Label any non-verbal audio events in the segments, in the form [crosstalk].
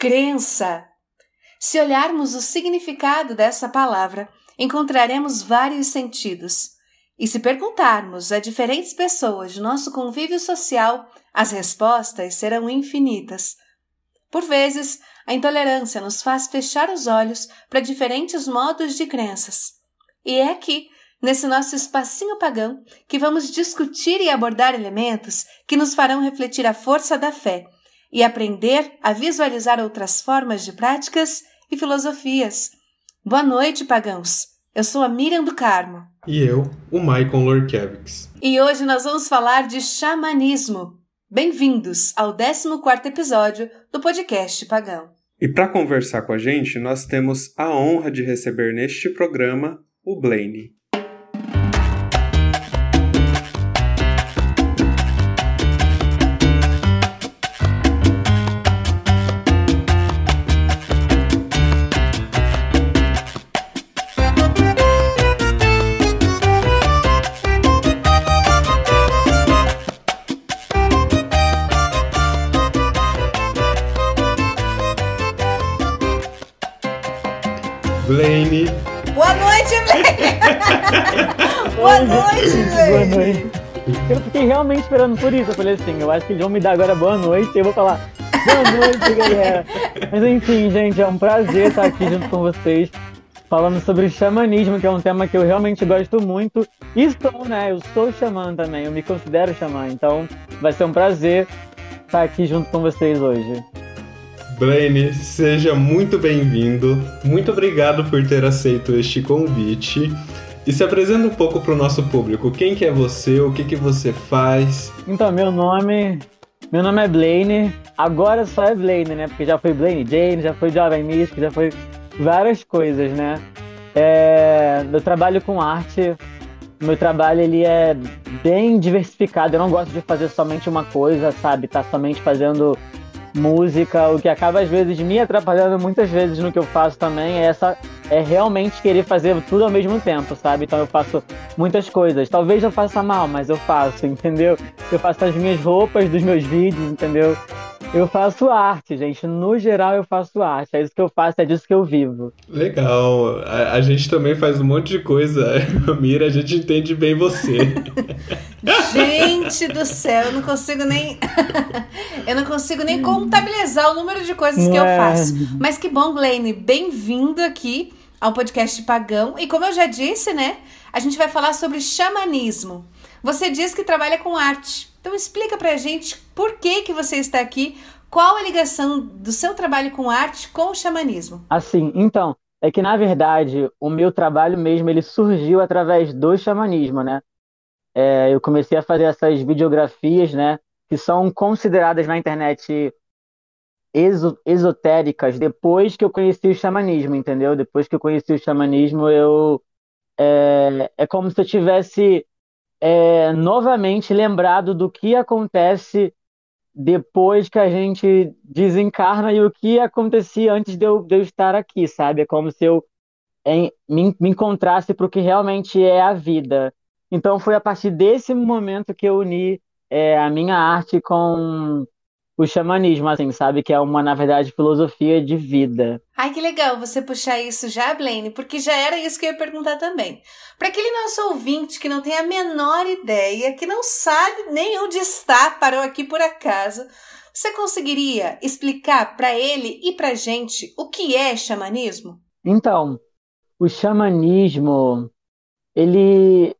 Crença. Se olharmos o significado dessa palavra, encontraremos vários sentidos. E se perguntarmos a diferentes pessoas de nosso convívio social, as respostas serão infinitas. Por vezes, a intolerância nos faz fechar os olhos para diferentes modos de crenças. E é aqui, nesse nosso espacinho pagão, que vamos discutir e abordar elementos que nos farão refletir a força da fé e aprender a visualizar outras formas de práticas e filosofias. Boa noite, pagãos! Eu sou a Miriam do Carmo. E eu, o Maicon Lorkevics. E hoje nós vamos falar de xamanismo. Bem-vindos ao 14 episódio do podcast Pagão. E para conversar com a gente, nós temos a honra de receber neste programa o Blaine. Boa noite, Blaine! Boa noite! Boa noite. Eu fiquei realmente esperando por isso. Eu falei assim, eu acho que eles vão me dar agora boa noite e eu vou falar boa noite, galera. Mas enfim, gente, é um prazer estar aqui junto com vocês, falando sobre xamanismo, que é um tema que eu realmente gosto muito. E sou, né? Eu sou xamã também, eu me considero xamã. Então vai ser um prazer estar aqui junto com vocês hoje. Blaine, seja muito bem-vindo. Muito obrigado por ter aceito este convite. E se apresenta um pouco para o nosso público. Quem que é você? O que que você faz? Então, meu nome, meu nome é Blaine. Agora só é Blaine, né? Porque já foi Blaine Jane, já foi Jovem Místico, já foi várias coisas, né? É, eu trabalho com arte. Meu trabalho ele é bem diversificado. Eu não gosto de fazer somente uma coisa, sabe? Tá somente fazendo música, o que acaba às vezes me atrapalhando muitas vezes no que eu faço também é essa é realmente querer fazer tudo ao mesmo tempo, sabe? Então eu faço muitas coisas. Talvez eu faça mal, mas eu faço, entendeu? Eu faço as minhas roupas dos meus vídeos, entendeu? Eu faço arte, gente. No geral, eu faço arte. É isso que eu faço, é disso que eu vivo. Legal. A, a gente também faz um monte de coisa. [laughs] Mira, a gente entende bem você. gente do céu, eu não consigo nem. [laughs] eu não consigo nem contabilizar o número de coisas que eu É. faço. Mas que bom, Blaine. Bem-vindo aqui ao podcast Pagão. E como eu já disse, né? A gente vai falar sobre xamanismo. Você diz que trabalha com arte. Então explica pra gente por que que você está aqui, qual a ligação do seu trabalho com arte com o xamanismo. Assim, então, é que na verdade o meu trabalho mesmo ele surgiu através do xamanismo, né? É, eu comecei a fazer essas videografias, né? Que são consideradas na internet exo- esotéricas depois que eu conheci o xamanismo, entendeu? Depois que eu conheci o xamanismo, eu é, é como se eu tivesse é, novamente lembrado do que acontece depois que a gente desencarna e o que acontecia antes de eu, de eu estar aqui, sabe? É como se eu em- me, me encontrasse para o que realmente é a vida. Então foi a partir desse momento que eu uni é, a minha arte com o xamanismo, assim, sabe? Que é uma, na verdade, filosofia de vida. Ai, que legal você puxar isso já, Blaine, porque já era isso que eu ia perguntar também. Para aquele nosso ouvinte que não tem a menor ideia, que não sabe nem onde está, parou aqui por acaso, você conseguiria explicar para ele e para gente o que é xamanismo? Então, o xamanismo, ele,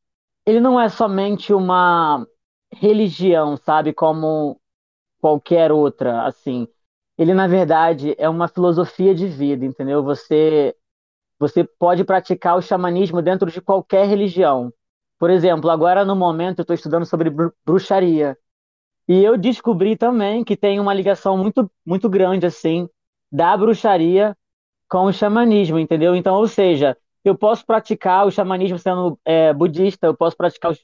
ele não é somente uma religião, sabe? Como qualquer outra, assim. Ele, na verdade, é uma filosofia de vida, entendeu? Você, você pode praticar o xamanismo dentro de qualquer religião. Por exemplo, agora no momento eu estou estudando sobre bru- bruxaria. E eu descobri também que tem uma ligação muito, muito grande, assim, da bruxaria com o xamanismo, entendeu? Então, ou seja, eu posso praticar o xamanismo sendo é, budista, eu posso praticar o,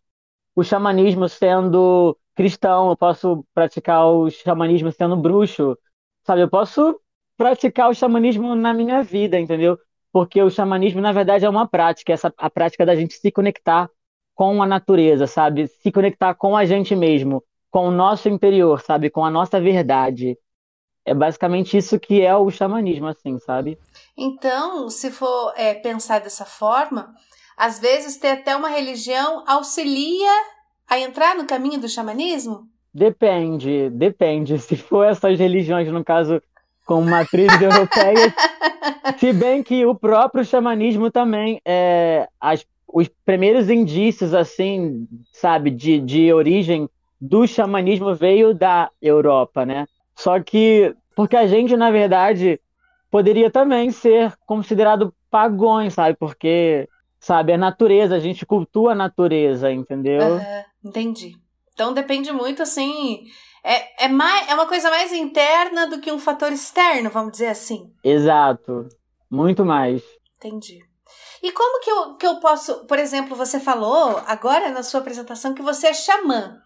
o xamanismo sendo cristão, eu posso praticar o xamanismo sendo bruxo, sabe? Eu posso praticar o xamanismo na minha vida, entendeu? Porque o xamanismo, na verdade, é uma prática, essa a prática da gente se conectar com a natureza, sabe? Se conectar com a gente mesmo, com o nosso interior, sabe? Com a nossa verdade. é basicamente isso que é o xamanismo, assim, sabe? Então, se for é, pensar dessa forma, às vezes ter até uma religião auxilia a entrar no caminho do xamanismo? Depende, depende. Se for essas religiões, no caso, com matrizes europeias, [laughs] se bem que o próprio xamanismo também, é, as, os primeiros indícios, assim, sabe, de, de origem do xamanismo veio da Europa, né? Só que, porque a gente, na verdade, poderia também ser considerado pagões, sabe? Porque, sabe, a natureza, a gente cultua a natureza, entendeu? Uhum, entendi. Então depende muito, assim. É, é, mais, é uma coisa mais interna do que um fator externo, vamos dizer assim. Exato. Muito mais. Entendi. E como que eu, que eu posso, por exemplo, você falou agora na sua apresentação que você é xamã.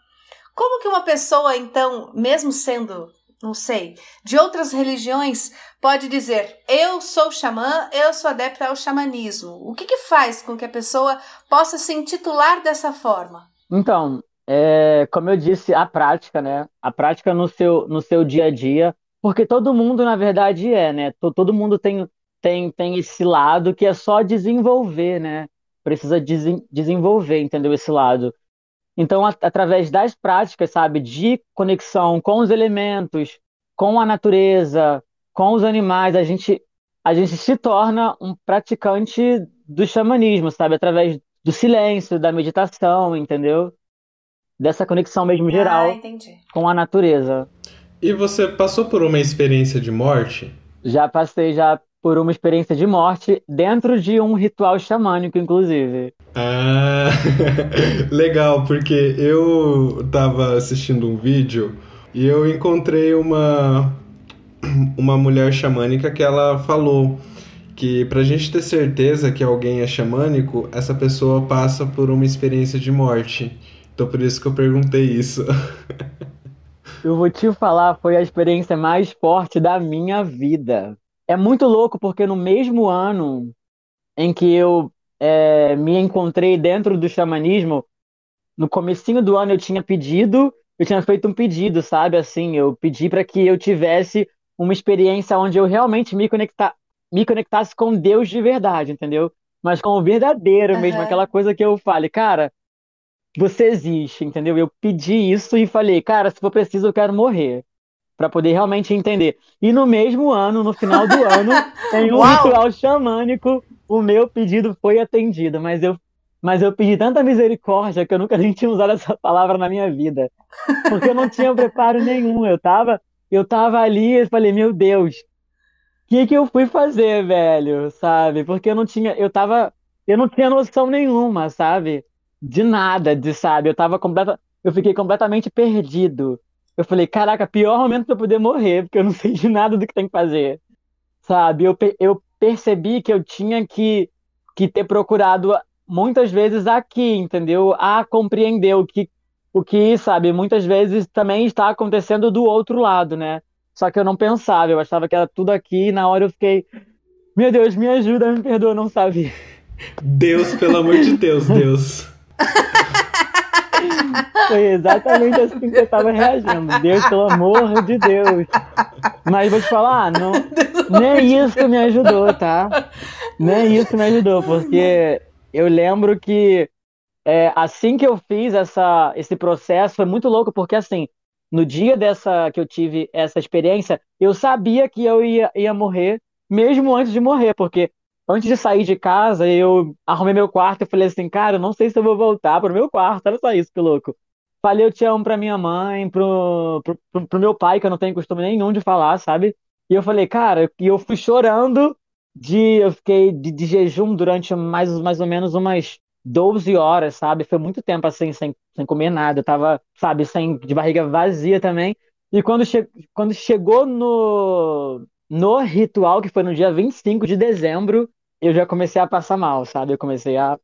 Como que uma pessoa, então, mesmo sendo, não sei, de outras religiões, pode dizer: eu sou xamã, eu sou adepta ao xamanismo? O que, que faz com que a pessoa possa se intitular dessa forma? Então, é, como eu disse, a prática, né? A prática no seu, no seu dia a dia, porque todo mundo, na verdade, é, né? Todo mundo tem, tem, tem esse lado que é só desenvolver, né? Precisa desen, desenvolver, entendeu? Esse lado. Então, a, através das práticas, sabe, de conexão com os elementos, com a natureza, com os animais, a gente, a gente se torna um praticante do xamanismo, sabe? Através do silêncio, da meditação, entendeu? dessa conexão mesmo ah, geral ah, com a natureza. E você passou por uma experiência de morte? Já passei já por uma experiência de morte dentro de um ritual xamânico, inclusive. Ah, [laughs] legal, porque eu tava assistindo um vídeo e eu encontrei uma uma mulher xamânica que ela falou que pra gente ter certeza que alguém é xamânico, essa pessoa passa por uma experiência de morte. Então por isso que eu perguntei isso. [laughs] eu vou te falar, foi a experiência mais forte da minha vida. É muito louco porque no mesmo ano em que eu é, me encontrei dentro do xamanismo, no comecinho do ano eu tinha pedido, eu tinha feito um pedido, sabe? Assim, eu pedi para que eu tivesse uma experiência onde eu realmente me, conectar, me conectasse com Deus de verdade, entendeu? Mas com o verdadeiro uhum. mesmo, aquela coisa que eu fale, cara, você existe, entendeu? Eu pedi isso e falei, cara, se for preciso, eu quero morrer. Para poder realmente entender. E no mesmo ano, no final do ano, [laughs] em um Uau! ritual xamânico, o meu pedido foi atendido. Mas eu, mas eu pedi tanta misericórdia que eu nunca [laughs] nem tinha usado essa palavra na minha vida. Porque eu não tinha preparo nenhum. Eu tava, eu tava ali e falei, meu Deus, o que, que eu fui fazer, velho? Sabe? Porque eu não tinha, eu tava, eu não tinha noção nenhuma, sabe? de nada, de sabe? Eu tava completa, eu fiquei completamente perdido. Eu falei, caraca, pior momento pra eu poder morrer, porque eu não [laughs] sei de nada do que tem que fazer. Sabe? Eu, eu percebi que eu tinha que, que ter procurado muitas vezes aqui, entendeu? A compreender o que, o que, sabe, muitas vezes também está acontecendo do outro lado, né? Só que eu não pensava, eu achava que era tudo aqui e na hora eu fiquei, meu Deus, me ajuda, me perdoa, não sabia. Deus, pelo amor de Deus, Deus. [laughs] Foi exatamente assim que eu tava reagindo. Deus, pelo amor de Deus. Mas vou te falar, não, nem isso me ajudou, tá? Nem isso me ajudou, porque eu lembro que é, assim que eu fiz essa, esse processo, foi muito louco, porque assim, no dia dessa que eu tive essa experiência, eu sabia que eu ia, ia morrer, mesmo antes de morrer, porque antes de sair de casa, eu arrumei meu quarto e falei assim, cara, eu não sei se eu vou voltar pro meu quarto. Olha só isso, que louco. Falei eu te amo pra minha mãe, pro, pro, pro, pro meu pai, que eu não tenho costume nenhum de falar, sabe? E eu falei, cara, e eu fui chorando de. Eu fiquei de, de, jejum durante mais, mais ou menos umas 12 horas, sabe? Foi muito tempo assim, sem, sem comer nada. Eu tava, sabe, sem, de barriga vazia também. E quando, che quando chegou no, no ritual, que foi no dia 25 de dezembro, eu já comecei a passar mal, sabe? Eu comecei a.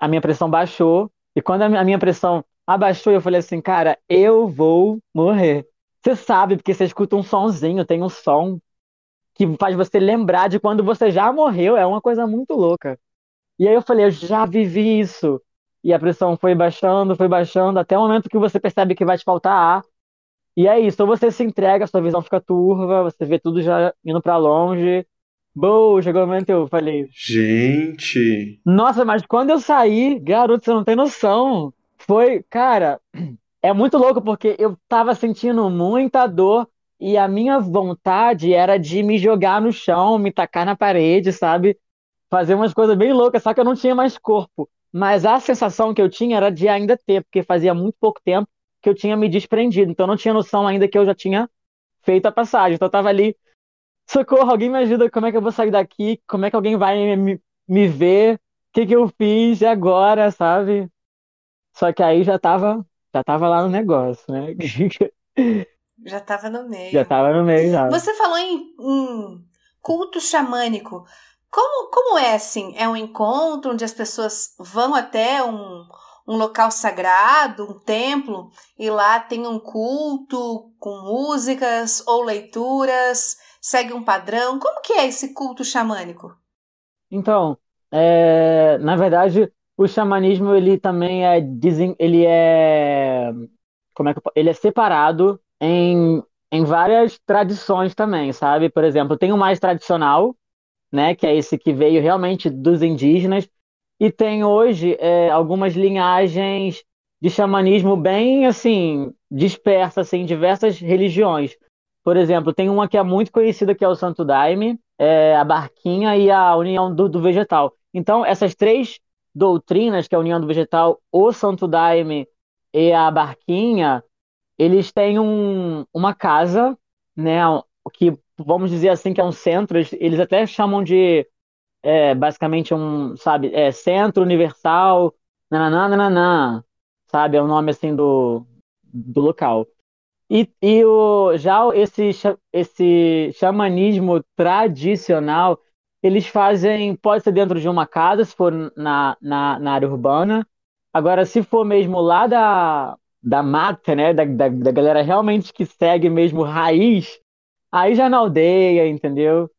A minha pressão baixou. E quando a minha pressão abaixou, eu falei assim, cara, eu vou morrer. Você sabe, porque você escuta um sonzinho, tem um som que faz você lembrar de quando você já morreu. É uma coisa muito louca. E aí eu falei, eu já vivi isso. E a pressão foi baixando, foi baixando, até o momento que você percebe que vai te faltar ar. E é isso, ou você se entrega, sua visão fica turva, você vê tudo já indo para longe. Boa, chegou o momento eu falei. Gente! Nossa, mas quando eu saí, garoto, você não tem noção. Foi, cara, [clears throat] é muito louco porque eu tava sentindo muita dor e a minha vontade era de me jogar no chão, me tacar na parede, sabe? Fazer umas coisas bem loucas, só que eu não tinha mais corpo. Mas a sensação que eu tinha era de ainda ter, porque fazia muito pouco tempo que eu tinha me desprendido. Então eu não tinha noção ainda que eu já tinha feito a passagem. Então eu tava ali, socorro, alguém me ajuda, como é que eu vou sair daqui? Como é que alguém vai me, me ver? O que que eu fiz? Agora, sabe? Só que aí já tava, já tava lá no negócio, né? [laughs] Já tava no meio. Já tava no meio, já. Você falou em, em culto xamânico. Como, como é assim? É um encontro onde as pessoas vão até um, um local sagrado, um templo, e lá tem um culto com músicas ou leituras, segue um padrão. Como que é esse culto xamânico? Então, é, na verdade, o xamanismo ele também é ele é como é que ele é separado em, em várias tradições também, sabe? Por exemplo, tem o mais tradicional, né, que é esse que veio realmente dos indígenas, e tem hoje é, algumas linhagens de xamanismo bem assim dispersas assim, em diversas religiões. Por exemplo, tem uma que é muito conhecida que é o Santo Daime, é, a Barquinha e a União do, do, Vegetal. Então, essas três doutrinas, que é a União do Vegetal, o Santo Daime e a Barquinha, eles têm um, uma casa, né, que vamos dizer assim, que é um centro, eles, até chamam de é, basicamente um, sabe, é, centro universal, nananana, sabe, é o nome assim do, do local. E, e o, já esse, esse xamanismo tradicional, eles fazem, pode ser dentro de uma casa, se for na, na, na área urbana. Agora, se for mesmo lá da, da mata, né, da, da, da galera realmente que segue mesmo raiz, Aí já na aldeia, entendeu?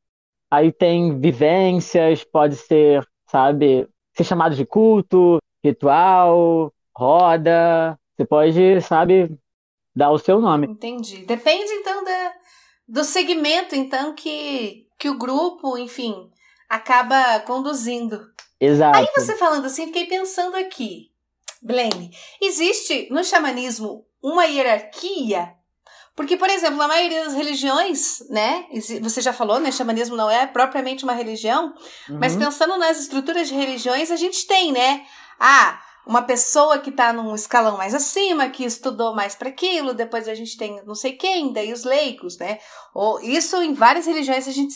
Aí tem vivências, pode ser, sabe, ser chamado de culto, ritual, roda. Você pode, sabe, dar o seu nome. Entendi. Depende então da, do segmento, então, que, que o grupo, enfim, acaba conduzindo. Exato. Aí você falando assim, fiquei pensando aqui, Blaine, existe no xamanismo uma hierarquia porque, por exemplo, na maioria das religiões, né? Você já falou, né? Xamanismo não é propriamente uma religião, uhum. mas pensando nas estruturas de religiões, a gente tem, né? Ah, uma pessoa que está num escalão mais acima, que estudou mais para aquilo, depois a gente tem não sei quem, daí os leigos, né? Ou isso em várias religiões a gente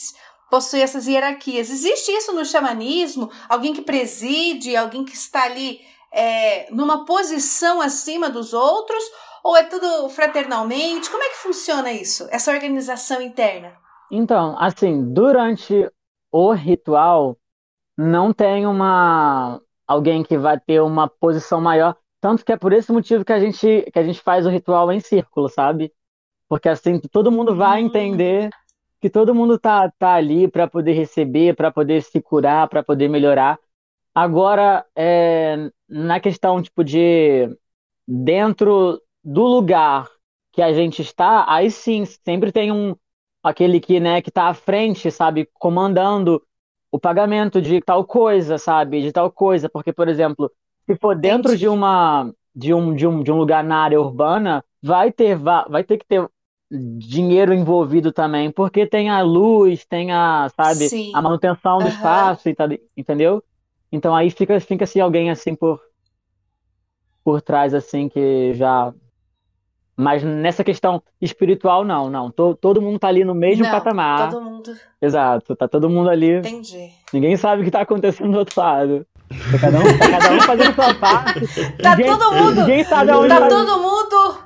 possui essas hierarquias. Existe isso no xamanismo? Alguém que preside, alguém que está ali é, numa posição acima dos outros? Ou é tudo fraternalmente? Como é que funciona isso, essa organização interna? Então, assim, durante o ritual, não tem uma alguém que vai ter uma posição maior, tanto que é por esse motivo que a gente que a gente faz o ritual em círculo, sabe? Porque assim todo mundo vai hum. entender que todo mundo tá, tá ali para poder receber, para poder se curar, para poder melhorar. Agora, é, na questão tipo de dentro do lugar que a gente está, aí sim, sempre tem um aquele que, né, que tá à frente, sabe, comandando o pagamento de tal coisa, sabe, de tal coisa, porque por exemplo, se for dentro Entendi. de uma de um, de um de um lugar na área urbana, vai ter vai ter que ter dinheiro envolvido também, porque tem a luz, tem a, sabe, Sim. a manutenção do uhum. espaço e tal, entendeu? Então aí fica fica se alguém assim por por trás assim que já mas nessa questão espiritual, não, não. Todo, todo mundo tá ali no mesmo não, patamar. Todo mundo. Exato, tá todo mundo ali. Entendi. Ninguém sabe o que tá acontecendo do outro lado. Tá cada um, tá cada um [laughs] fazendo sua parte. Tá ninguém, todo mundo. Ninguém sabe aonde Tá todo mundo.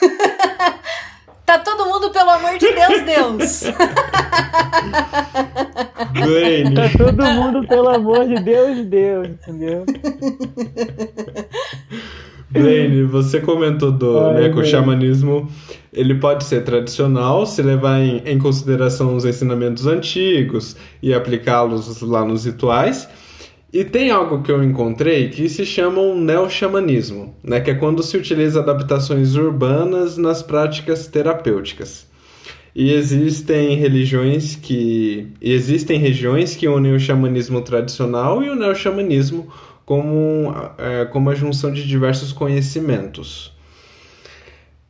[laughs] tá todo mundo, pelo amor de Deus, Deus. Tá todo mundo, pelo amor de Deus, Deus, entendeu? [laughs] Blaine, você comentou do, Ai, né, que o xamanismo ele pode ser tradicional se levar em, em consideração os ensinamentos antigos e aplicá-los lá nos rituais. E tem algo que eu encontrei que se chama um neo-xamanismo, né? que é quando se utiliza adaptações urbanas nas práticas terapêuticas. E existem religiões que. Existem regiões que unem o xamanismo tradicional e o neo-xamanismo como, é, como a junção de diversos conhecimentos.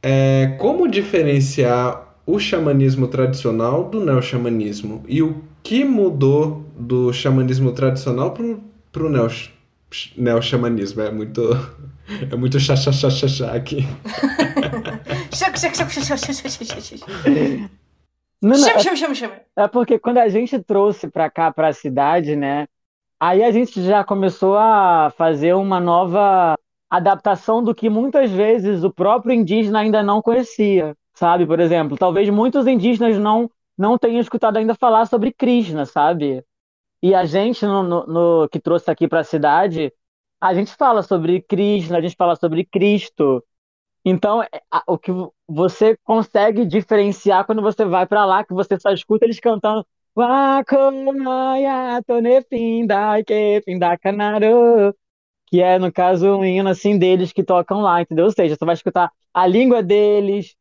É, como diferenciar o xamanismo tradicional do neo-xamanismo? E o que mudou do xamanismo tradicional para o neo-xamanismo? É muito. [laughs] É muito chá aqui. Não, não, chama, chama, chama, É porque quando a gente trouxe para cá, para a cidade, né? Aí a gente já começou a fazer uma nova adaptação do que muitas vezes o próprio indígena ainda não conhecia, sabe? Por exemplo, talvez muitos indígenas não não tenham escutado ainda falar sobre Krishna, sabe? E a gente no, no, no que trouxe aqui para a cidade, a gente fala sobre Krishna, a gente fala sobre Cristo. Então, é, o que você consegue diferenciar quando você vai para lá, que você só escuta eles cantando que é, no caso, um hino assim deles que tocam lá, entendeu? Ou seja, você vai escutar a língua deles,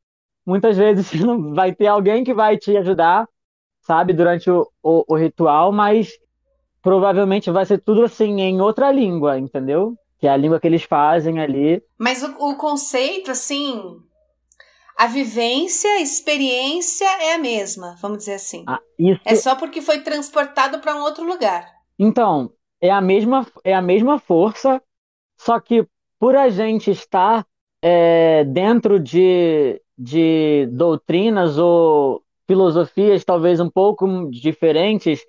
muitas vezes [laughs] vai ter alguém que vai te ajudar, sabe, durante o, o, o ritual, mas provavelmente vai ser tudo assim em outra língua, entendeu? Que é a língua que eles fazem ali. Mas o, o conceito, assim, a vivência, a experiência é a mesma, vamos dizer assim. Ah, isso... É só porque foi transportado para um outro lugar. Então, é a mesma, é a mesma força, só que por a gente estar é, dentro de, de doutrinas ou filosofias talvez um pouco diferentes,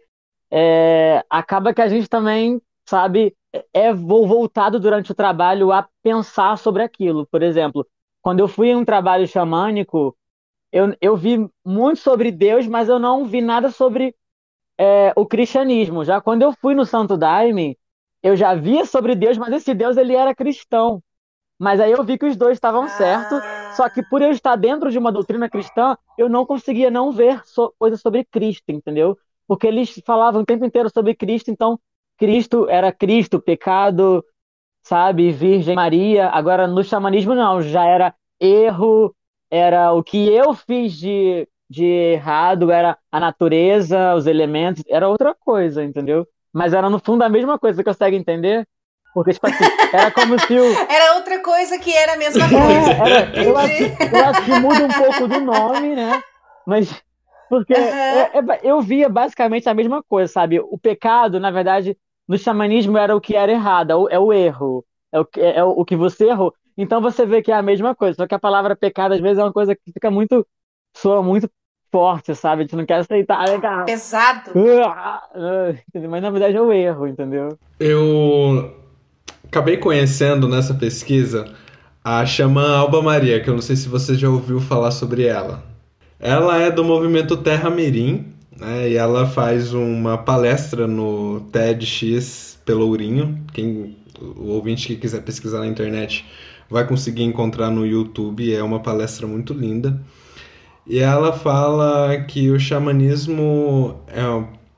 é, acaba que a gente também, sabe, é voltado durante o trabalho a pensar sobre aquilo. Por exemplo, quando eu fui em um trabalho xamânico, eu, eu vi muito sobre Deus, mas eu não vi nada sobre é, o cristianismo. Já quando eu fui no Santo Daime, eu já via sobre Deus, mas esse Deus ele era cristão. Mas aí eu vi que os dois estavam certos, só que por eu estar dentro de uma doutrina cristã, eu não conseguia não ver so coisas sobre Cristo, entendeu? porque eles falavam o tempo inteiro sobre Cristo, então Cristo era Cristo, pecado, sabe, Virgem Maria. Agora no xamanismo não, já era erro, era o que eu fiz de, de errado, era a natureza, os elementos, era outra coisa, entendeu? Mas era no fundo a mesma coisa, você consegue entender? Porque, tipo assim, era como se o. [laughs] Era outra coisa que era a mesma coisa. era, eu, acho, eu acho que muda um pouco do nome, né? Mas porque uhum. é, é, eu via basicamente a mesma coisa, sabe? O pecado, na verdade, no xamanismo era o que era errado, é o é erro, é o, é, é o que você errou. Então você vê que é a mesma coisa, só que a palavra pecado às vezes é uma coisa que fica muito. soa muito forte, sabe? A gente não quer aceitar. Né, Pesado. Mas na verdade é o erro, entendeu? Eu acabei conhecendo nessa pesquisa a xamã Alba Maria, que eu não sei se você já ouviu falar sobre ela. Ela é do movimento Terra Mirim, né? E ela faz uma palestra no TEDx Pelourinho. Quem, o ouvinte que quiser pesquisar na internet vai conseguir encontrar no YouTube. É uma palestra muito linda. E ela fala que o xamanismo é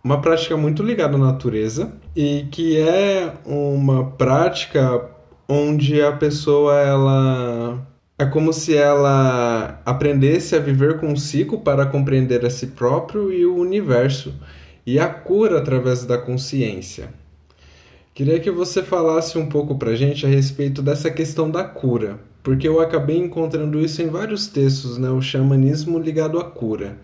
uma prática muito ligada à natureza e que é uma prática onde a pessoa ela é como se ela aprendesse a viver consigo para compreender a si próprio e o universo, e a cura através da consciência. Queria que você falasse um pouco para gente a respeito dessa questão da cura, porque eu acabei encontrando isso em vários textos, né? O xamanismo ligado à cura.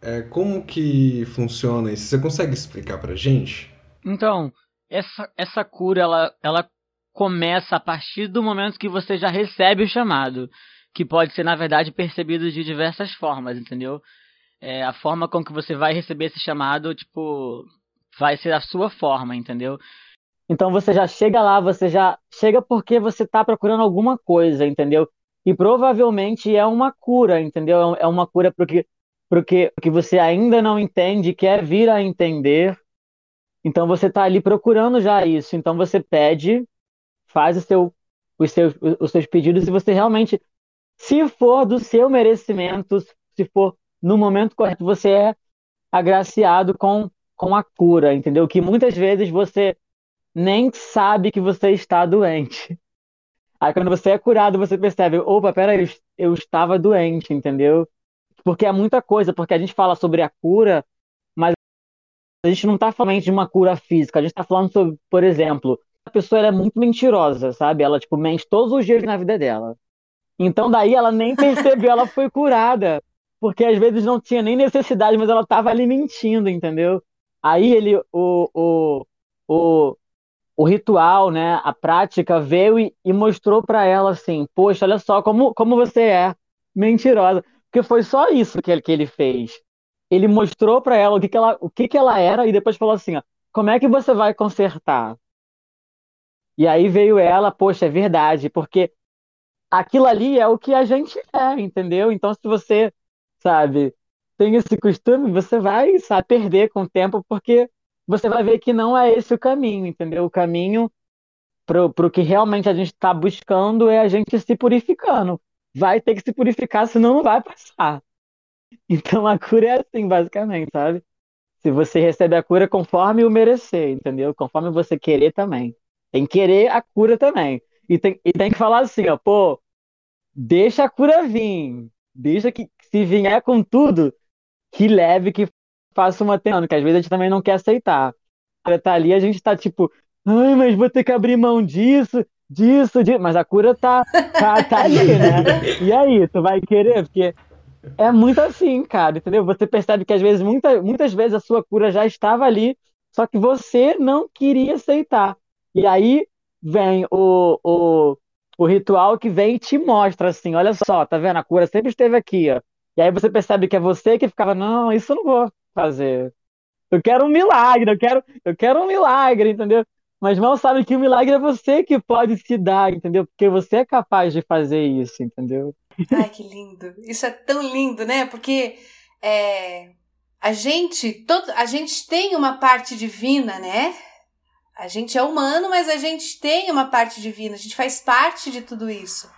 É, como que funciona isso? Você consegue explicar para gente? Então, essa, essa cura, ela, ela começa a partir do momento que você já recebe o chamado, que pode ser, na verdade, percebido de diversas formas, entendeu? É, a forma com que você vai receber esse chamado, tipo, vai ser a sua forma, entendeu? Então você já chega lá, você já chega porque você está procurando alguma coisa, entendeu? E provavelmente é uma cura, entendeu? É uma cura porque porque que você ainda não entende, quer vir a entender. Então você está ali procurando já isso. Então você pede faz o seu, os, seus, os seus pedidos e você realmente, se for do seu merecimento, se for no momento correto, você é agraciado com, com a cura, entendeu? Que muitas vezes você nem sabe que você está doente. Aí quando você é curado, você percebe, opa, peraí, eu, estava doente, entendeu? Porque é muita coisa, porque a gente fala sobre a cura, mas a gente não está falando de uma cura física, a gente está falando sobre, por exemplo, a pessoa é muito mentirosa, sabe? Ela, tipo, mente todos os dias na vida dela. Então daí ela nem percebeu, ela foi curada. Porque às vezes não tinha nem necessidade, mas ela estava ali mentindo, entendeu? Aí ele, o, o, o, o ritual, né, a prática veio e, e mostrou para ela assim, poxa, olha só como, como você é mentirosa, porque foi só isso que ele, que ele fez. Ele mostrou para ela o que, que ela, o que, que ela era e depois falou assim, ó, como é que você vai consertar? E aí veio ela, poxa, é verdade, porque aquilo ali é o que a gente é, entendeu? Então se você, sabe, tem esse costume, você vai, sabe, perder com o tempo, porque você vai ver que não é esse o caminho, entendeu? O caminho para o que realmente a gente está buscando é a gente se purificando. Vai ter que se purificar, senão não vai passar. [laughs] Então a cura é assim, basicamente, sabe? Se você recebe a cura conforme o merecer, entendeu? Conforme você querer também. Tem que querer a cura também. E tem, e tem que falar assim, ó, pô, deixa a cura vir. Deixa que, se vier com tudo, que leve, que faça uma tendo, que às vezes a gente também não quer aceitar. A tá ali, a gente tá tipo, ai, mas vou ter que abrir mão disso, disso, disso. Mas a cura tá, tá, tá ali, né? E aí, tu vai querer? Porque é muito assim, cara, entendeu? Você percebe que às vezes, muita, muitas vezes a sua cura já estava ali, só que você não queria aceitar. E aí vem o, o, o ritual que vem e te mostra assim, olha só, tá vendo? A cura sempre esteve aqui, ó. E aí você percebe que é você que ficava, não, isso eu não vou fazer. Eu quero um milagre, eu quero, eu quero um milagre, entendeu? Mas mal sabe que o milagre é você que pode se dar, entendeu? Porque você é capaz de fazer isso, entendeu? Ai, que lindo. Isso é tão lindo, né? Porque é, a gente, todo, a gente tem uma parte divina, né? A gente é humano, mas a gente tem uma parte divina, a gente faz parte de tudo isso.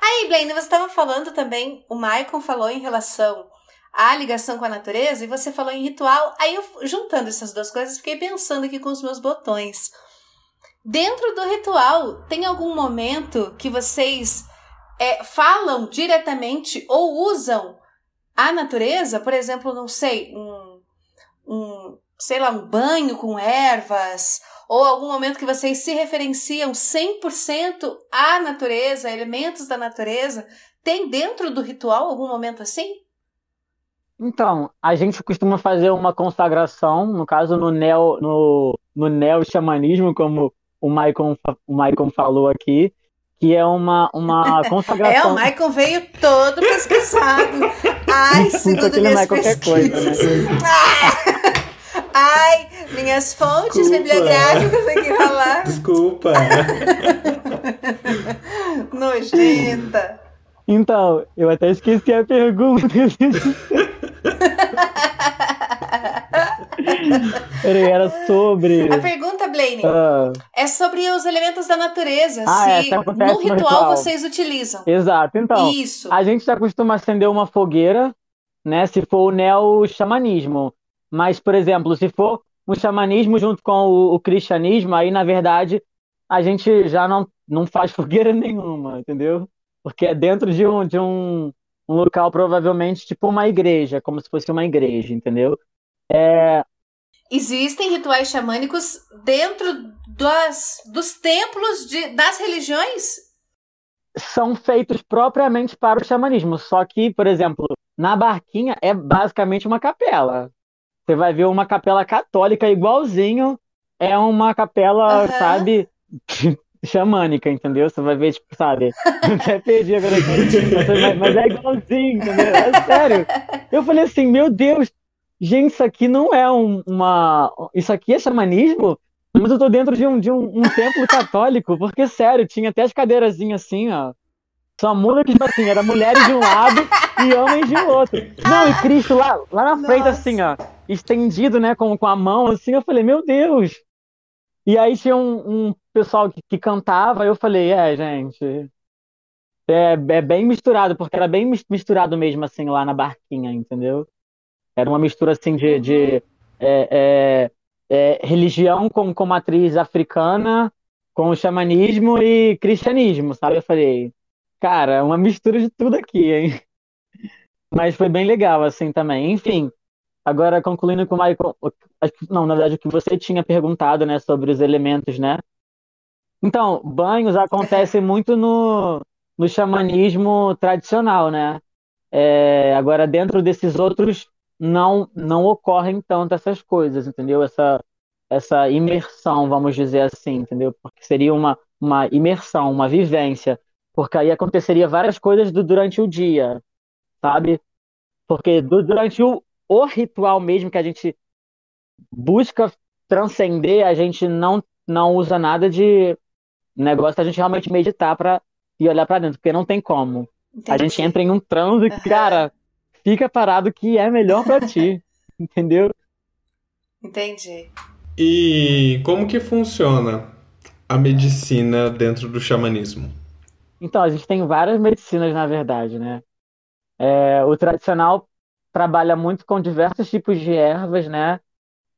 Aí, Blaine, você estava falando também, o Maicon falou em relação à ligação com a natureza e você falou em ritual. Aí, eu, juntando essas duas coisas, fiquei pensando aqui com os meus botões. Dentro do ritual, tem algum momento que vocês é, falam diretamente ou usam a natureza? Por exemplo, não sei, um, um sei lá, um banho com ervas ou algum momento que vocês se referenciam 100% à natureza, elementos da natureza, tem dentro do ritual algum momento assim? Então, a gente costuma fazer uma consagração, no caso no neo, no, no neo xamanismo, como o Maicon, o Maicon falou aqui, que é uma, uma [laughs] consagração. é, o Maicon veio todo pesquisado. Ai, segundo minhas pesquisas. Coisa, né? Ai, minhas fontes Desculpa. bibliográficas aqui falar. Desculpa. [laughs] Nojenta. Então, eu até esqueci a pergunta. [laughs] Peraí, era sobre. A pergunta, Blaine, ah. é sobre os elementos da natureza. Ah, se é, no, ritual no ritual vocês utilizam. Exato, então. Isso. A gente já costuma acender uma fogueira, né? Se for o neo-xamanismo. Mas, por exemplo, se for o xamanismo junto com o, o, cristianismo, aí, na verdade, a gente já não, não faz [laughs] fogueira nenhuma, entendeu? Porque é dentro de um, de um, um local, provavelmente, tipo uma igreja, como se fosse uma igreja, entendeu? É... Existem rituais xamânicos dentro das, dos templos de, das religiões? São feitos propriamente para o xamanismo, só que, por exemplo, na barquinha é basicamente uma capela. Você vai ver uma capela católica igualzinho, é uma capela, uhum. sabe, xamânica, entendeu? Você vai ver, tipo, sabe? [laughs] Até perdi agora aqui. Mas é igualzinho, entendeu? É sério. Eu falei assim, meu Deus, gente, isso aqui não é um, uma. Isso aqui é xamanismo? Mas eu tô dentro de um, de um, um templo católico, porque, sério, tinha até as cadeirazinhas assim, ó. Só muda que, tipo assim, era mulheres de um lado e homens de outro. Não, e Cristo lá, lá na frente, Nossa. assim, ó estendido, né, com, com a mão, assim, eu falei, meu Deus! E aí tinha um, um pessoal que, que cantava, eu falei, é, gente, é, é bem misturado, porque era bem misturado mesmo, assim, lá na barquinha, entendeu? Era uma mistura, assim, de, de é, é, é, religião com, com matriz africana, com xamanismo e cristianismo, sabe? Eu falei, cara, uma mistura de tudo aqui, hein? [laughs] Mas foi bem legal, assim, também. Enfim, agora concluindo com o Michael, não, na verdade, o que você tinha perguntado, né, sobre os elementos, né? Então, banhos acontecem muito no, no xamanismo tradicional, né? É, agora, dentro desses outros, não, não ocorrem tanto essas coisas, entendeu? Essa, essa imersão, vamos dizer assim, entendeu? Porque seria uma, uma imersão, uma vivência, porque aí aconteceria várias coisas do, durante o dia, sabe? Porque do, durante o, o ritual mesmo que a gente busca transcender, a gente não, não usa nada de negócio a gente realmente meditar para e olhar para dentro, porque não tem como. Entendi. A gente entra em um transe, uhum. cara, fica parado que é melhor para ti, [laughs] entendeu? Entendi. E como que funciona a medicina dentro do xamanismo? Então, a gente tem várias medicinas, na verdade, né? É, o tradicional trabalha muito com diversos tipos de ervas, né?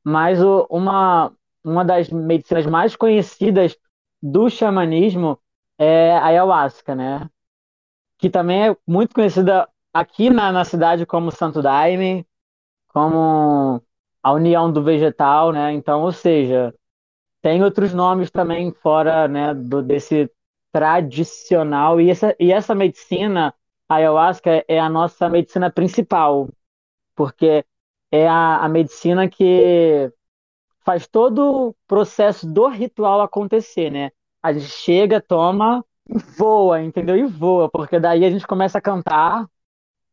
Mas o, uma, uma das medicinas mais conhecidas do xamanismo é a ayahuasca, né? Que também é muito conhecida aqui na, na cidade como Santo Daime, como a união do vegetal, né? Então, ou seja, tem outros nomes também fora, né, do, desse tradicional e essa, e essa medicina, a ayahuasca é a nossa medicina principal, porque é a, a medicina que faz todo o processo do ritual acontecer, né? A gente chega, toma, voa, entendeu? E voa, porque daí a gente começa a cantar,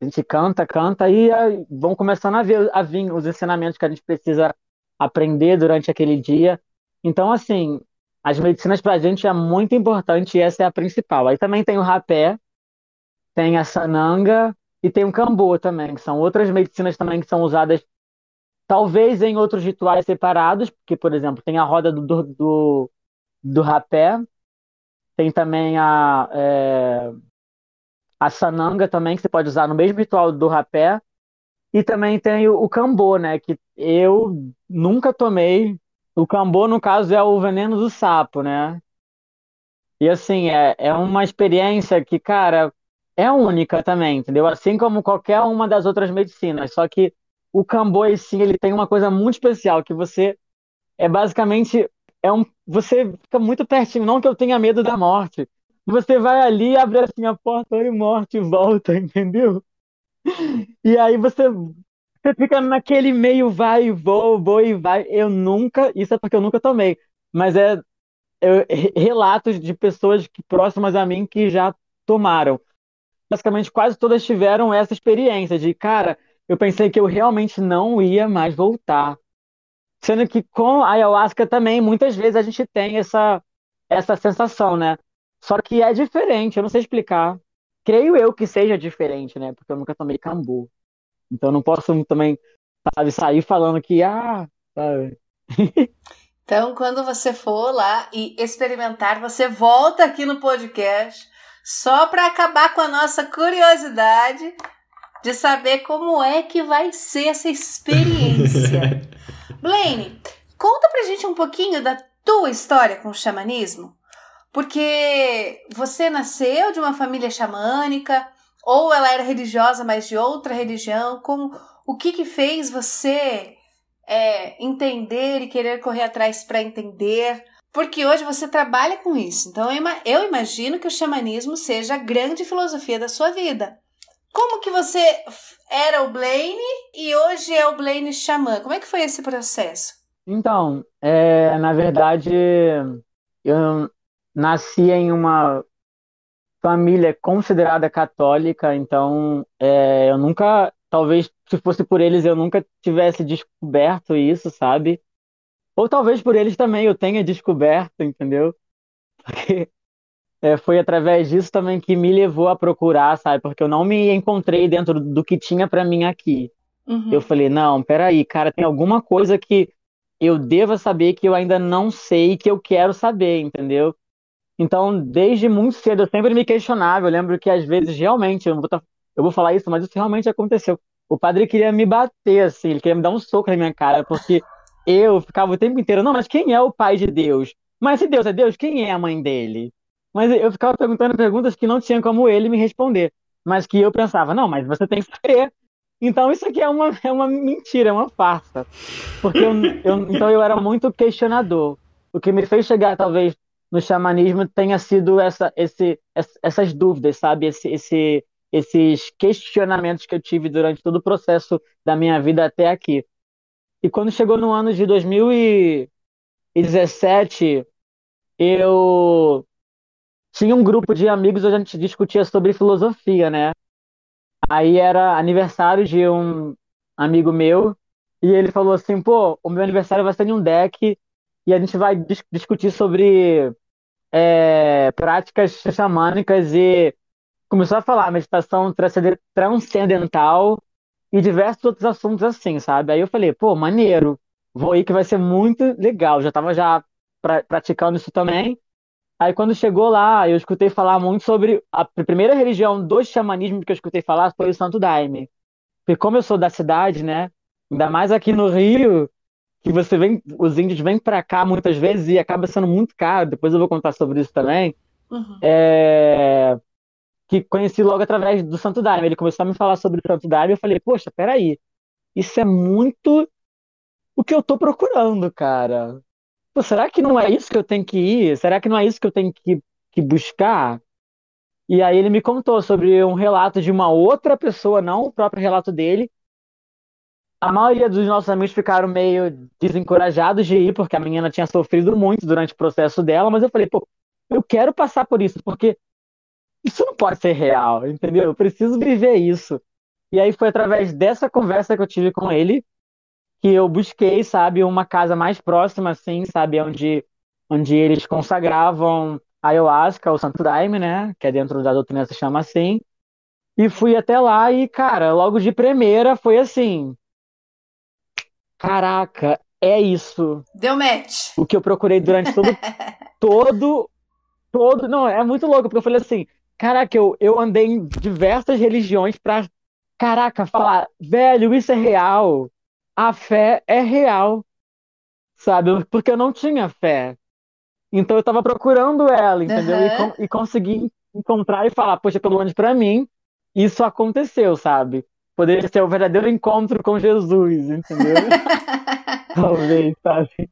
a gente canta, canta e vão começando a ver a vir os ensinamentos que a gente precisa aprender durante aquele dia. Então, assim, as medicinas para a gente é muito importante e essa é a principal. Aí também tem o rapé, tem a sananga e tem o cambô também, que são outras medicinas também que são usadas talvez em outros rituais separados, porque, por exemplo, tem a roda do, do, do rapé, tem também a, é, a sananga também, que você pode usar no mesmo ritual do rapé, e também tem o, o cambô, né, que eu nunca tomei. O cambô, no caso, é o veneno do sapo, né? E assim, é, é uma experiência que, cara, é única também, entendeu? Assim como qualquer uma das outras medicinas. Só que o cambô, sim, ele tem uma coisa muito especial, que você é basicamente é um, você fica muito pertinho, não que eu tenha medo da morte. Você vai ali, abre assim a porta, olha morte e volta, [laughs] entendeu? E aí você, você fica naquele meio vai e voa, voa e vai. Eu nunca, isso é porque eu nunca tomei, mas é, é relatos de pessoas que, próximas a mim que já tomaram. Basicamente, quase todas tiveram essa experiência de, cara, eu pensei que eu realmente não ia mais voltar. Sendo que com a ayahuasca também, muitas vezes a gente tem essa, essa sensação, né? Só que é diferente, eu não sei explicar. Creio eu que seja diferente, né? Porque eu nunca tomei cambu. Então não posso também, sabe, sair falando que, ah, sabe. [laughs] Então, quando você for lá e experimentar, você volta aqui no podcast só para acabar com a nossa curiosidade de saber como é que vai ser essa experiência. [laughs] Blaine, conta pra gente um pouquinho da tua história com o xamanismo. Porque você nasceu de uma família xamânica, ou ela era religiosa, mas de outra religião. Como, o que, que fez você é, entender e querer correr atrás para entender? Porque hoje você trabalha com isso. Então eu imagino que o xamanismo seja a grande filosofia da sua vida. Como que você era o Blaine e hoje é o Blaine Xamã? Como é que foi esse processo? Então, é, na verdade, eu nasci em uma família considerada católica, então é, eu nunca, talvez se fosse por eles, eu nunca tivesse descoberto isso, sabe? Ou talvez por eles também eu tenha descoberto, entendeu? [laughs] Porque é, foi através disso também que me levou a procurar, sabe? Porque eu não me encontrei dentro do que tinha para mim aqui. Uhum. Eu falei, não, peraí, cara, tem alguma coisa que eu deva saber que eu ainda não sei que eu quero saber, entendeu? Então, desde muito cedo, eu sempre me questionava. Eu lembro que às vezes, realmente, eu, vou, eu vou falar isso, mas isso realmente aconteceu. O padre queria me bater, assim, ele queria me dar um soco na minha cara, porque eu ficava o tempo inteiro, não, mas quem é o pai de Deus? Mas se Deus é Deus, quem é a mãe dele? Mas eu ficava perguntando perguntas que não tinham como ele me responder. Mas que eu pensava, não, mas você tem que crer. Então isso aqui é uma, [laughs] é uma mentira, é uma farsa. Porque eu, eu, então eu era muito questionador. O que me fez chegar, talvez, no xamanismo tenha sido essa, esse, essas dúvidas, sabe? Esse, esse, esses questionamentos que eu tive durante todo o processo da minha vida até aqui. E quando chegou no ano de 2017, eu tinha um grupo de amigos onde a gente discutia sobre filosofia, né? Aí era aniversário de um amigo meu e ele falou assim: pô, o meu aniversário vai ser em um deck e a gente vai dis discutir sobre é, práticas xamânicas e começou a falar meditação transcendental e diversos outros assuntos assim, sabe? Aí eu falei, pô, maneiro, vou ir que vai ser muito legal. Já tava já pra, praticando isso também. Aí quando chegou lá, eu escutei falar muito sobre a primeira religião do xamanismo que eu escutei falar foi o Santo Daime. Porque como eu sou da cidade, né? Ainda mais aqui no Rio, que você vem, os índios vêm para cá muitas vezes e acaba sendo muito caro. Depois eu vou contar sobre isso também. Uhum. É, que conheci logo através do Santo Daime. Ele começou a me falar sobre o Santo Daime e eu falei, poxa, peraí, isso é muito o que eu tô procurando, cara. Pô, será que não é isso que eu tenho que ir? Será que não é isso que eu tenho que, que buscar? E aí ele me contou sobre um relato de uma outra pessoa, não o próprio relato dele, a maioria dos nossos amigos ficaram meio desencorajados de ir, porque a menina tinha sofrido muito durante o processo dela, mas eu falei, pô, eu quero passar por isso, porque isso não pode ser real, entendeu? Eu preciso viver isso. E aí foi através dessa conversa que eu tive com ele que eu busquei, sabe, uma casa mais próxima, assim, sabe, onde, onde eles consagravam a ayahuasca, o Santo Daime, né, que é dentro da doutrina se chama assim, e fui até lá e, cara, logo de primeira foi assim, Caraca, é isso. Deu match. O que eu procurei durante todo. [laughs] todo. Todo. Não, é muito louco, porque eu falei assim: caraca, eu, eu andei em diversas religiões pra. Caraca, falar, velho, isso é real. A fé é real. Sabe? Porque eu não tinha fé. Então eu tava procurando ela, entendeu? Uhum. E, e consegui encontrar e falar, poxa, pelo menos pra mim, isso aconteceu, sabe? poderia ser o verdadeiro encontro com Jesus, entendeu? [laughs] Talvez, sabe?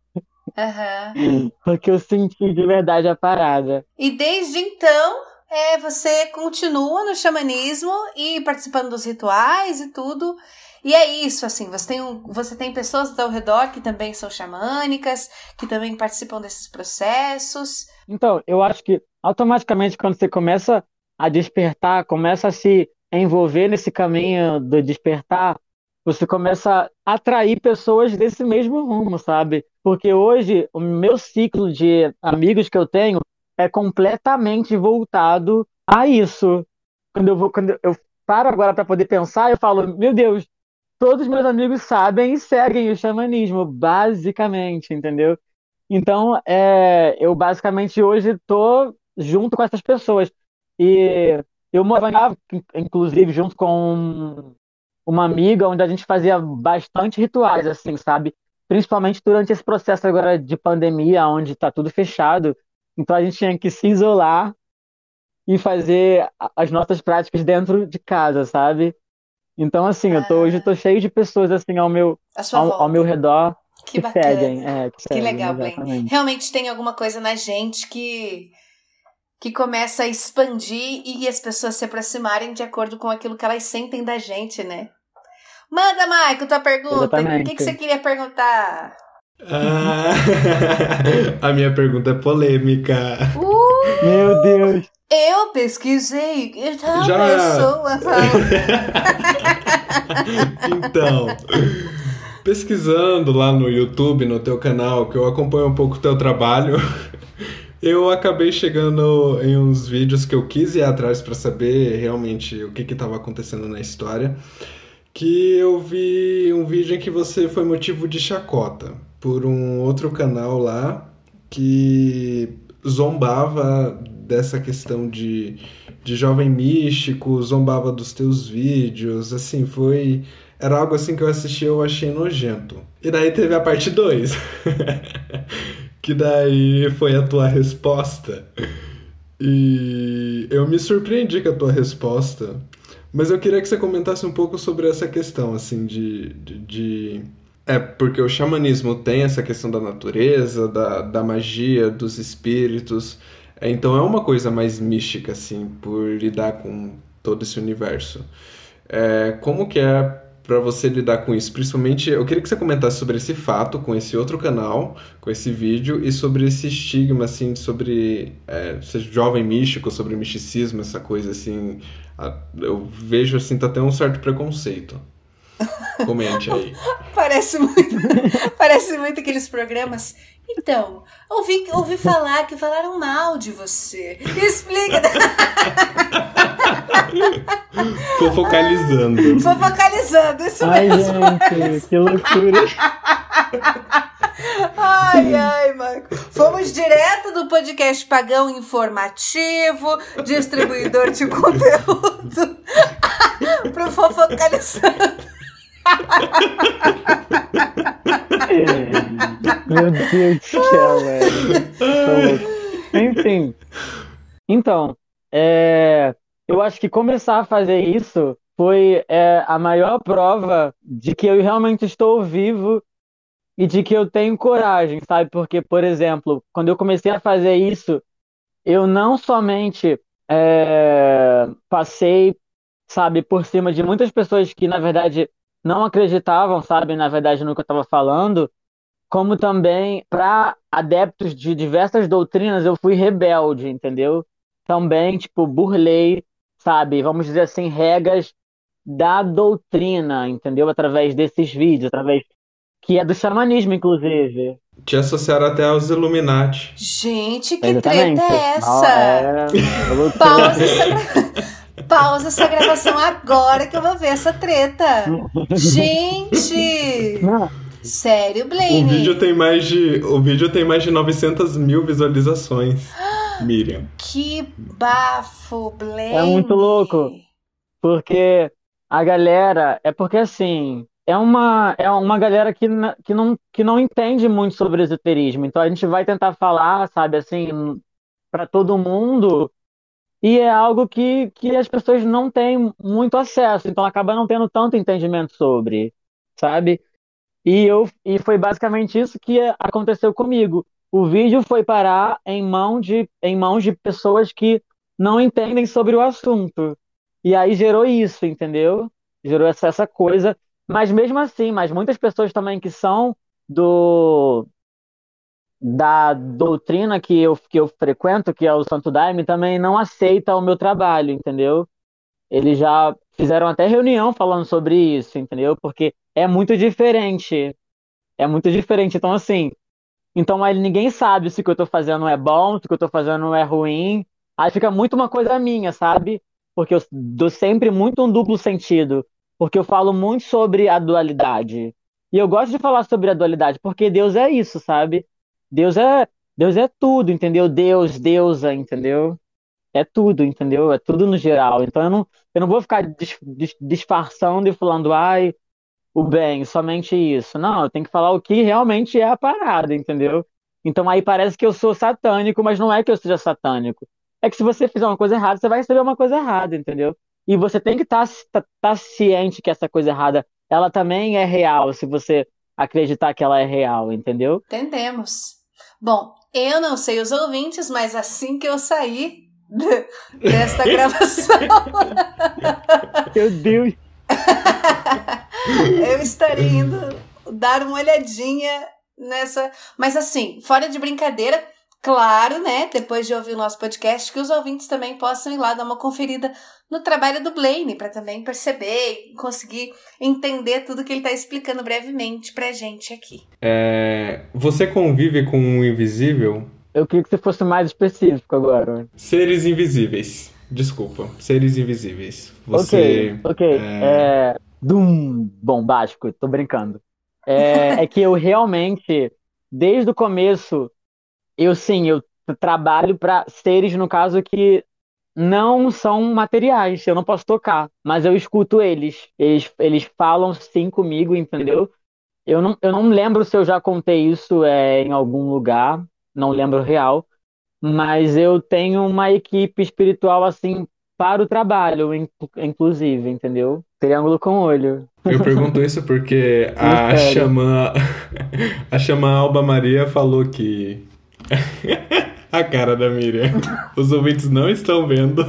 Uhum. Porque eu senti de verdade a parada. E desde então, é, você continua no xamanismo e participando dos rituais e tudo. E é isso, assim, você tem, um, você tem pessoas ao redor que também são xamânicas, que também participam desses processos. Então, eu acho que automaticamente quando você começa a despertar, começa a se envolver nesse caminho do despertar, você começa a atrair pessoas desse mesmo rumo, sabe? Porque hoje o meu ciclo de amigos que eu tenho é completamente voltado a isso. Quando eu vou, quando eu paro agora para poder pensar, eu falo, meu Deus, todos meus amigos sabem e seguem o xamanismo, basicamente, entendeu? Então, é, eu basicamente hoje estou junto com essas pessoas. E eu morava, inclusive, junto com uma amiga, onde a gente fazia bastante rituais, assim, sabe? Principalmente durante esse processo agora de pandemia, onde está tudo fechado. Então a gente tinha que se isolar e fazer as nossas práticas dentro de casa, sabe? Então, assim, eu tô, hoje eu tô cheio de pessoas, assim, ao meu, ao, ao, meu redor que, que seguem. É, que, que seguem, legal, Glenn. Realmente tem alguma coisa na gente que que começa a expandir e as pessoas se aproximarem de acordo com aquilo que elas sentem da gente, né? Manda, Maico, tua pergunta. Exatamente. O que, que você queria perguntar? Ah, [laughs] a minha pergunta é polêmica. Uh, Meu Deus. Eu pesquisei então Já... pessoa [laughs] então, pesquisando lá no YouTube, no teu canal, que eu acompanho um pouco o teu trabalho, [laughs] eu acabei chegando em uns vídeos que eu quis ir atrás para saber realmente o que estava acontecendo na história. Que eu vi um vídeo em que você foi motivo de chacota por um outro canal lá que zombava dessa questão de, de jovem místico, zombava dos teus vídeos, assim, foi era algo assim que eu assisti eu achei nojento. E daí teve a parte 2. [laughs] que daí foi a tua resposta. E eu me surpreendi com a tua resposta. Mas eu queria que você comentasse um pouco sobre essa questão, assim, de, de, de... É, porque o xamanismo tem essa questão da natureza, da, da magia, dos espíritos. É, então é uma coisa mais mística, assim, por lidar com todo esse universo. É, como que é para você lidar com isso? Principalmente, eu queria que você comentasse sobre esse fato com esse outro canal, com esse vídeo, e sobre esse estigma, assim, sobre é, ser jovem místico, sobre misticismo, essa coisa, assim. Eu vejo, assim, tá até um certo preconceito. Comente aí. [laughs] parece muito, [laughs] parece muito aqueles programas. Então, ouvi, ouvi falar que falaram mal de você. Explica. [laughs] Fofocalizando. Fofocalizando, isso Ai, mesmo. gente, que loucura. Ai, ai, Marco. Fomos direto do podcast Pagão Informativo, distribuidor de conteúdo, pro Fofocalizando. Meu Deus do céu, velho. Enfim. Então, é, eu acho que começar a fazer isso foi é, a maior prova de que eu realmente estou vivo e de que eu tenho coragem, sabe? Porque, por exemplo, quando eu comecei a fazer isso, eu não somente é, passei, sabe, por cima de muitas pessoas que, na verdade, não acreditavam, sabe, na verdade, no que eu estava falando, como também para adeptos de diversas doutrinas eu fui rebelde, entendeu? Também, tipo, burlei, sabe, vamos dizer assim, regras da doutrina, entendeu? Através desses vídeos, através que é do xamanismo, inclusive. Te associaram até aos Illuminati. Gente, que Exatamente. treta é essa? é... [laughs] loucura. Pausa essa... Pausa essa gravação agora que eu vou ver essa treta. Gente! Sério, O Blaine? vídeo tem mais de, o vídeo tem mais de 900 mil visualizações. Miriam. Que bafo, Blaine. É muito louco. Porque a galera. É porque assim. É uma, é uma galera que, que, não, que não entende muito sobre esoterismo. Então a gente vai tentar falar, sabe, assim, para todo mundo. E é algo que, que as pessoas não têm muito acesso. Então acaba não tendo tanto entendimento sobre, sabe? E, eu, e foi basicamente isso que aconteceu comigo. O vídeo foi parar em mão de, em mãos de pessoas que não entendem sobre o assunto. E aí gerou isso, entendeu? Gerou essa, essa coisa. Mas mesmo assim, mas muitas pessoas também que são do da doutrina que eu, que eu frequento, que é o Santo Daime, também não aceita o meu trabalho, entendeu? Eles já fizeram até reunião falando sobre isso, entendeu? Porque é muito diferente. É muito diferente. Então, assim, então aí ninguém sabe se o que eu tô fazendo é bom, se o que eu tô fazendo é ruim. Aí fica muito uma coisa minha, sabe? Porque eu dou sempre muito um duplo sentido. Porque eu falo muito sobre a dualidade. E eu gosto de falar sobre a dualidade, porque Deus é isso, sabe? Deus é, Deus é tudo, entendeu? Deus, deusa, entendeu? É tudo, entendeu? É tudo no geral. Então eu não, eu não vou ficar dis- dis- disfarçando e falando, ai, o bem, somente isso. Não, eu tenho que falar o que realmente é a parada, entendeu? Então aí parece que eu sou satânico, mas não é que eu seja satânico. É que se você fizer uma coisa errada, você vai receber uma coisa errada, entendeu? E você tem que estar ciente que essa coisa errada, ela também é real, se você acreditar que ela é real, entendeu? Entendemos. Bom, eu não sei os ouvintes, mas assim que eu sair de- [laughs] desta gravação, [laughs] Meu Deus. [laughs] eu estarei indo dar uma olhadinha nessa. Mas assim, fora de brincadeira, claro, né? Depois de ouvir o nosso podcast, que os ouvintes também possam ir lá dar uma conferida no trabalho do Blaine, para também perceber e conseguir entender tudo que ele está explicando brevemente pra gente aqui. É, você convive com o invisível? Eu queria que você fosse mais específico agora. Seres invisíveis. Desculpa, seres invisíveis. Você. Ok, ok. É... Dum, bombástico, tô brincando. É, [laughs] é que eu realmente, desde o começo, eu sim, eu trabalho para seres, no caso, que não são materiais, eu não posso tocar, mas eu escuto eles. Eles, eles falam sim comigo, entendeu? Eu não, eu não lembro se eu já contei isso é, em algum lugar, não lembro real, mas eu tenho uma equipe espiritual assim para o trabalho, inclusive, entendeu? Triângulo com olho. Eu pergunto isso porque [laughs] a xamã, [laughs] a xamã Alba Maria falou que [laughs] a cara da Miriam. Os ouvintes não estão vendo.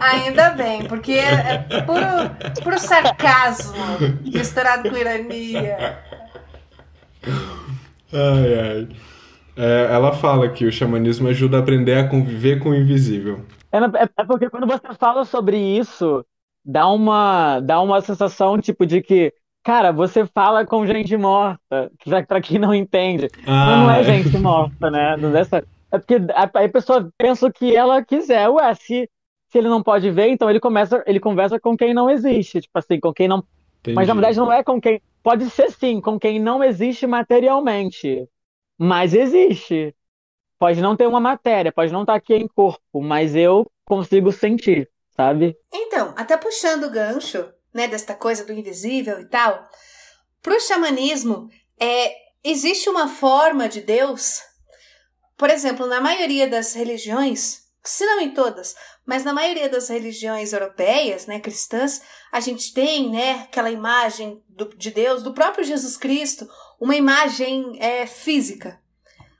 Ainda bem, porque é, é puro, puro sarcasmo misturado com ironia. Ai, ai. É, ela fala que o xamanismo ajuda a aprender a conviver com o invisível. É, é, é porque quando você fala sobre isso, dá uma, dá uma sensação tipo de que, cara, você fala com gente morta, para quem não entende. Ah, Mas não é, é gente morta, né? Dessa, é porque a, a pessoa pensa o que ela quiser. Ué, se, se ele não pode ver, então ele começa, ele conversa com quem não existe, tipo assim, com quem não. Entendi. Mas na verdade não é com quem. Pode ser sim, com quem não existe materialmente. Mas existe. Pode não ter uma matéria, pode não estar tá aqui em corpo, mas eu consigo sentir, sabe? Então, até puxando o gancho, né, desta coisa do invisível e tal, pro xamanismo, é, existe uma forma de Deus, por exemplo, na maioria das religiões, se não em todas, mas na maioria das religiões europeias, né, cristãs, a gente tem, né, aquela imagem do, de Deus, do próprio Jesus Cristo, uma imagem é, física.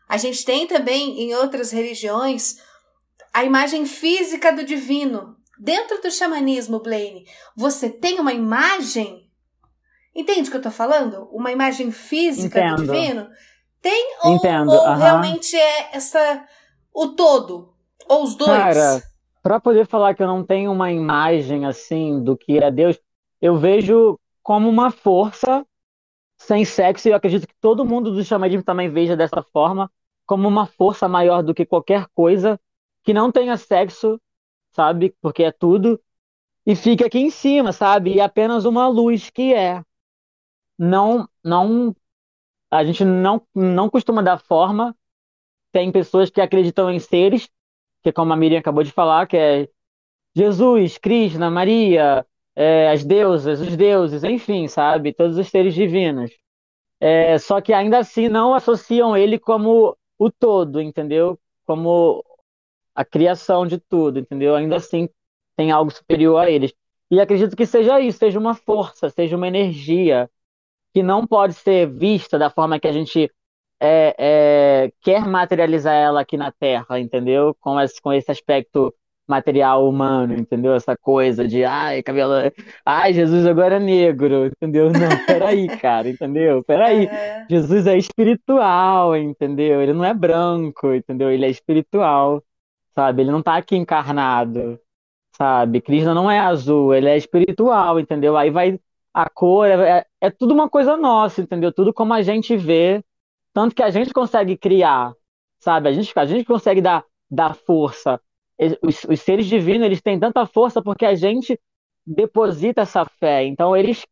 A gente tem também em outras religiões a imagem física do divino. Dentro do xamanismo, Blaine, você tem uma imagem. Entende o que eu tô falando? Uma imagem física Entendo. do divino? Tem ou, Entendo. ou realmente é essa o todo? Ou os dois? Cara, para poder falar que eu não tenho uma imagem assim do que é Deus, eu vejo como uma força sem sexo, e eu acredito que todo mundo do xamanismo também veja dessa forma, como uma força maior do que qualquer coisa que não tenha sexo, sabe? Porque é tudo. E fica aqui em cima, sabe? E apenas uma luz que é. Não, não. A gente não, não costuma dar forma. Tem pessoas que acreditam em seres, que como a Miriam acabou de falar, que é Jesus, Krishna, Maria, é, as deusas, os deuses, enfim, sabe? Todos os seres divinos. É, só que ainda assim não associam ele como o todo, entendeu? Como a criação de tudo, entendeu? Ainda assim tem algo superior a eles. E acredito que seja isso, seja uma força, seja uma energia que não pode ser vista da forma que a gente é, é, quer materializar ela aqui na Terra, entendeu? Com esse, com esse aspecto material humano, entendeu? Essa coisa de, ai, cabelo, ai, Jesus agora é negro, entendeu? Não, [laughs] peraí, cara, entendeu? Peraí, é. Jesus é espiritual, entendeu? Ele não é branco, entendeu? Ele é espiritual sabe? Ele não tá aqui encarnado, sabe? Krishna não é azul, ele é espiritual, entendeu? Aí vai a cor, é, é, é tudo uma coisa nossa, entendeu? Tudo como a gente vê, tanto que a gente consegue criar, sabe? A gente, a gente consegue dar, dar força. Os, os seres divinos, eles têm tanta força porque a gente deposita essa fé. Então, eles,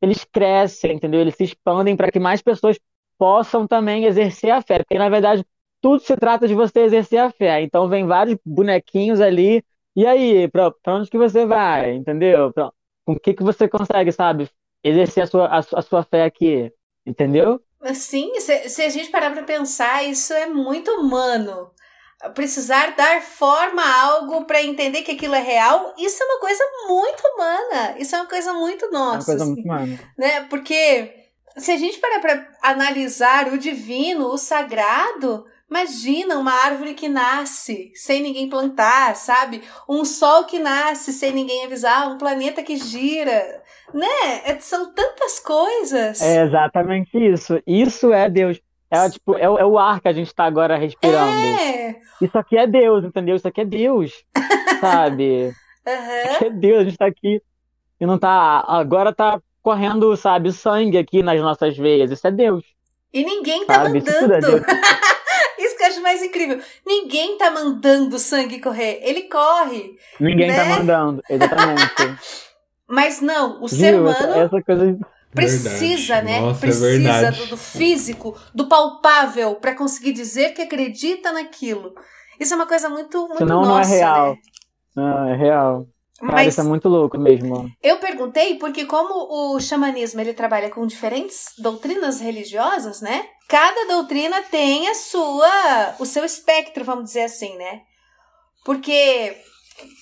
eles crescem, entendeu? Eles se expandem para que mais pessoas possam também exercer a fé. Porque, na verdade, tudo se trata de você exercer a fé. Então vem vários bonequinhos ali. E aí, para onde que você vai? Entendeu? Pra, com o que, que você consegue, sabe? Exercer a sua, a, a sua fé aqui. Entendeu? Sim, se, se a gente parar para pensar, isso é muito humano. Precisar dar forma a algo para entender que aquilo é real, isso é uma coisa muito humana. Isso é uma coisa muito nossa. É uma coisa assim, muito humana. Né? Porque se a gente parar para analisar o divino, o sagrado, Imagina uma árvore que nasce sem ninguém plantar, sabe? Um sol que nasce sem ninguém avisar, um planeta que gira, né? É, são tantas coisas. É exatamente isso. Isso é Deus. É, tipo, é, é o ar que a gente está agora respirando. É. Isso aqui é Deus, entendeu? Isso aqui é Deus, [laughs] sabe? Uhum. Isso é Deus, a gente está aqui e não tá. Agora tá correndo, sabe, sangue aqui nas nossas veias. Isso é Deus. E ninguém tá sabe? mandando. [laughs] Acho mais incrível. Ninguém tá mandando sangue correr. Ele corre. Ninguém tá né? tá mandando, exatamente. [laughs] Mas não, o Viu? ser humano. Essa coisa precisa, verdade. né? Nossa, é precisa é do, do, físico, do palpável, para conseguir dizer que acredita naquilo. Isso é uma coisa muito, muito Senão nossa, não é real. Né? Ah, é real. Cara, Mas isso é muito louco mesmo. Eu perguntei porque como o xamanismo ele trabalha com diferentes doutrinas religiosas, né? Cada doutrina tem a sua, o seu espectro, vamos dizer assim, né? Porque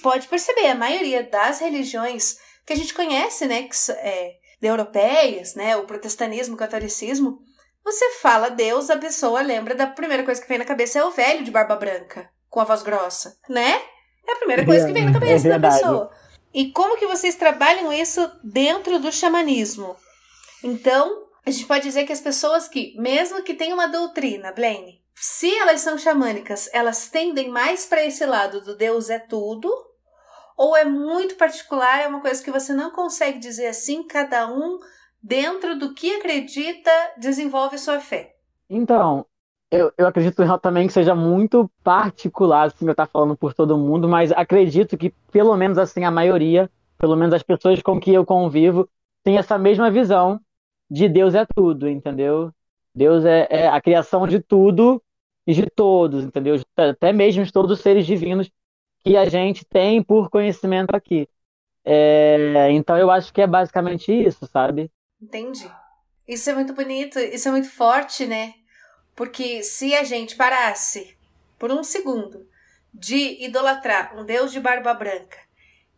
pode perceber, a maioria das religiões que a gente conhece, né, que é, europeias, né, o protestantismo, o catolicismo, você fala Deus, a pessoa lembra da primeira coisa que vem na cabeça é o velho de barba branca, com a voz grossa, né? É a primeira coisa que vem na é cabeça é da pessoa. E como que vocês trabalham isso dentro do xamanismo? Então, a gente pode dizer que as pessoas que, mesmo que tenham uma doutrina, Blaine, se elas são xamânicas, elas tendem mais para esse lado do Deus é tudo, ou é muito particular, é uma coisa que você não consegue dizer assim, cada um dentro do que acredita desenvolve sua fé? Então, eu, eu acredito também que seja muito particular, assim, eu estar falando por todo mundo, mas acredito que pelo menos assim a maioria, pelo menos as pessoas com que eu convivo, tem essa mesma visão de Deus é tudo, entendeu? Deus é, é a criação de tudo e de todos, entendeu? Até mesmo de todos os seres divinos que a gente tem por conhecimento aqui. É, então eu acho que é basicamente isso, sabe? Entendi. Isso é muito bonito, isso é muito forte, né? Porque se a gente parasse por um segundo de idolatrar um Deus de barba branca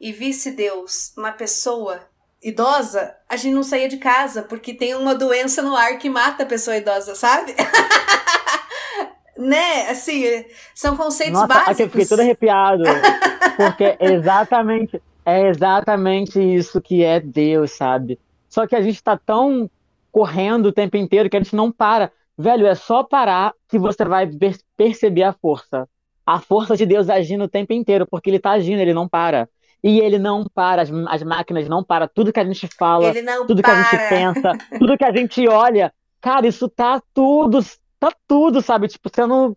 e visse Deus uma pessoa idosa, a gente não saía de casa porque tem uma doença no ar que mata a pessoa idosa, sabe? [laughs] né? Assim, são conceitos Nossa, básicos. Eu fiquei todo arrepiado. [laughs] Porque é exatamente, é exatamente isso que é Deus, sabe? Só que a gente tá tão correndo o tempo inteiro que a gente não para. Velho, é só parar que você vai perceber a força. A força de Deus agindo o tempo inteiro, porque ele tá agindo, ele não para. E ele não para, as, as máquinas não param, tudo que a gente fala, tudo para. que a gente pensa, tudo que a gente olha, cara, isso tá tudo tá tudo, sabe? Tipo, sendo.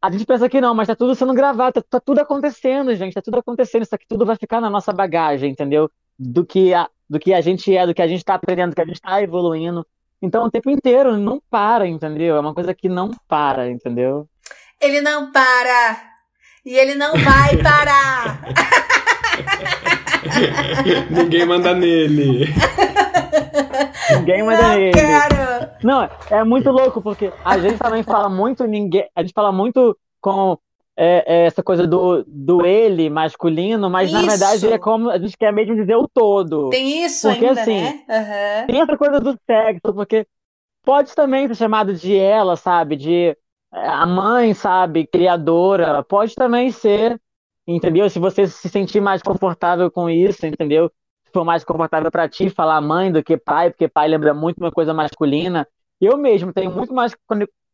A gente pensa que não, mas tá tudo sendo gravado, tá, tá, tudo acontecendo, gente, tá tudo acontecendo. Isso aqui tudo vai ficar na nossa bagagem, entendeu? Do que a, do que a gente é, do que a gente tá aprendendo, do que a gente tá evoluindo. Então, o tempo inteiro, não para, entendeu? É uma coisa que não para, entendeu? Ele não para! E ele não vai parar! [laughs] [laughs] Ninguém manda nele. Ninguém manda não, nele. Quero. Não, é muito louco, porque a gente também fala muito, ninguém. A gente fala muito com é, é essa coisa do, do ele masculino, mas isso. na verdade é como a gente quer mesmo dizer o todo. Tem isso porque, ainda, assim, né? Uhum. Tem essa coisa do sexo, porque pode também ser chamado de ela, sabe? De é, a mãe, sabe? Criadora. Pode também ser entendeu? Se você se sentir mais confortável com isso, entendeu? Se for mais confortável para ti falar mãe do que pai, porque pai lembra muito uma coisa masculina. Eu mesmo tenho muito mais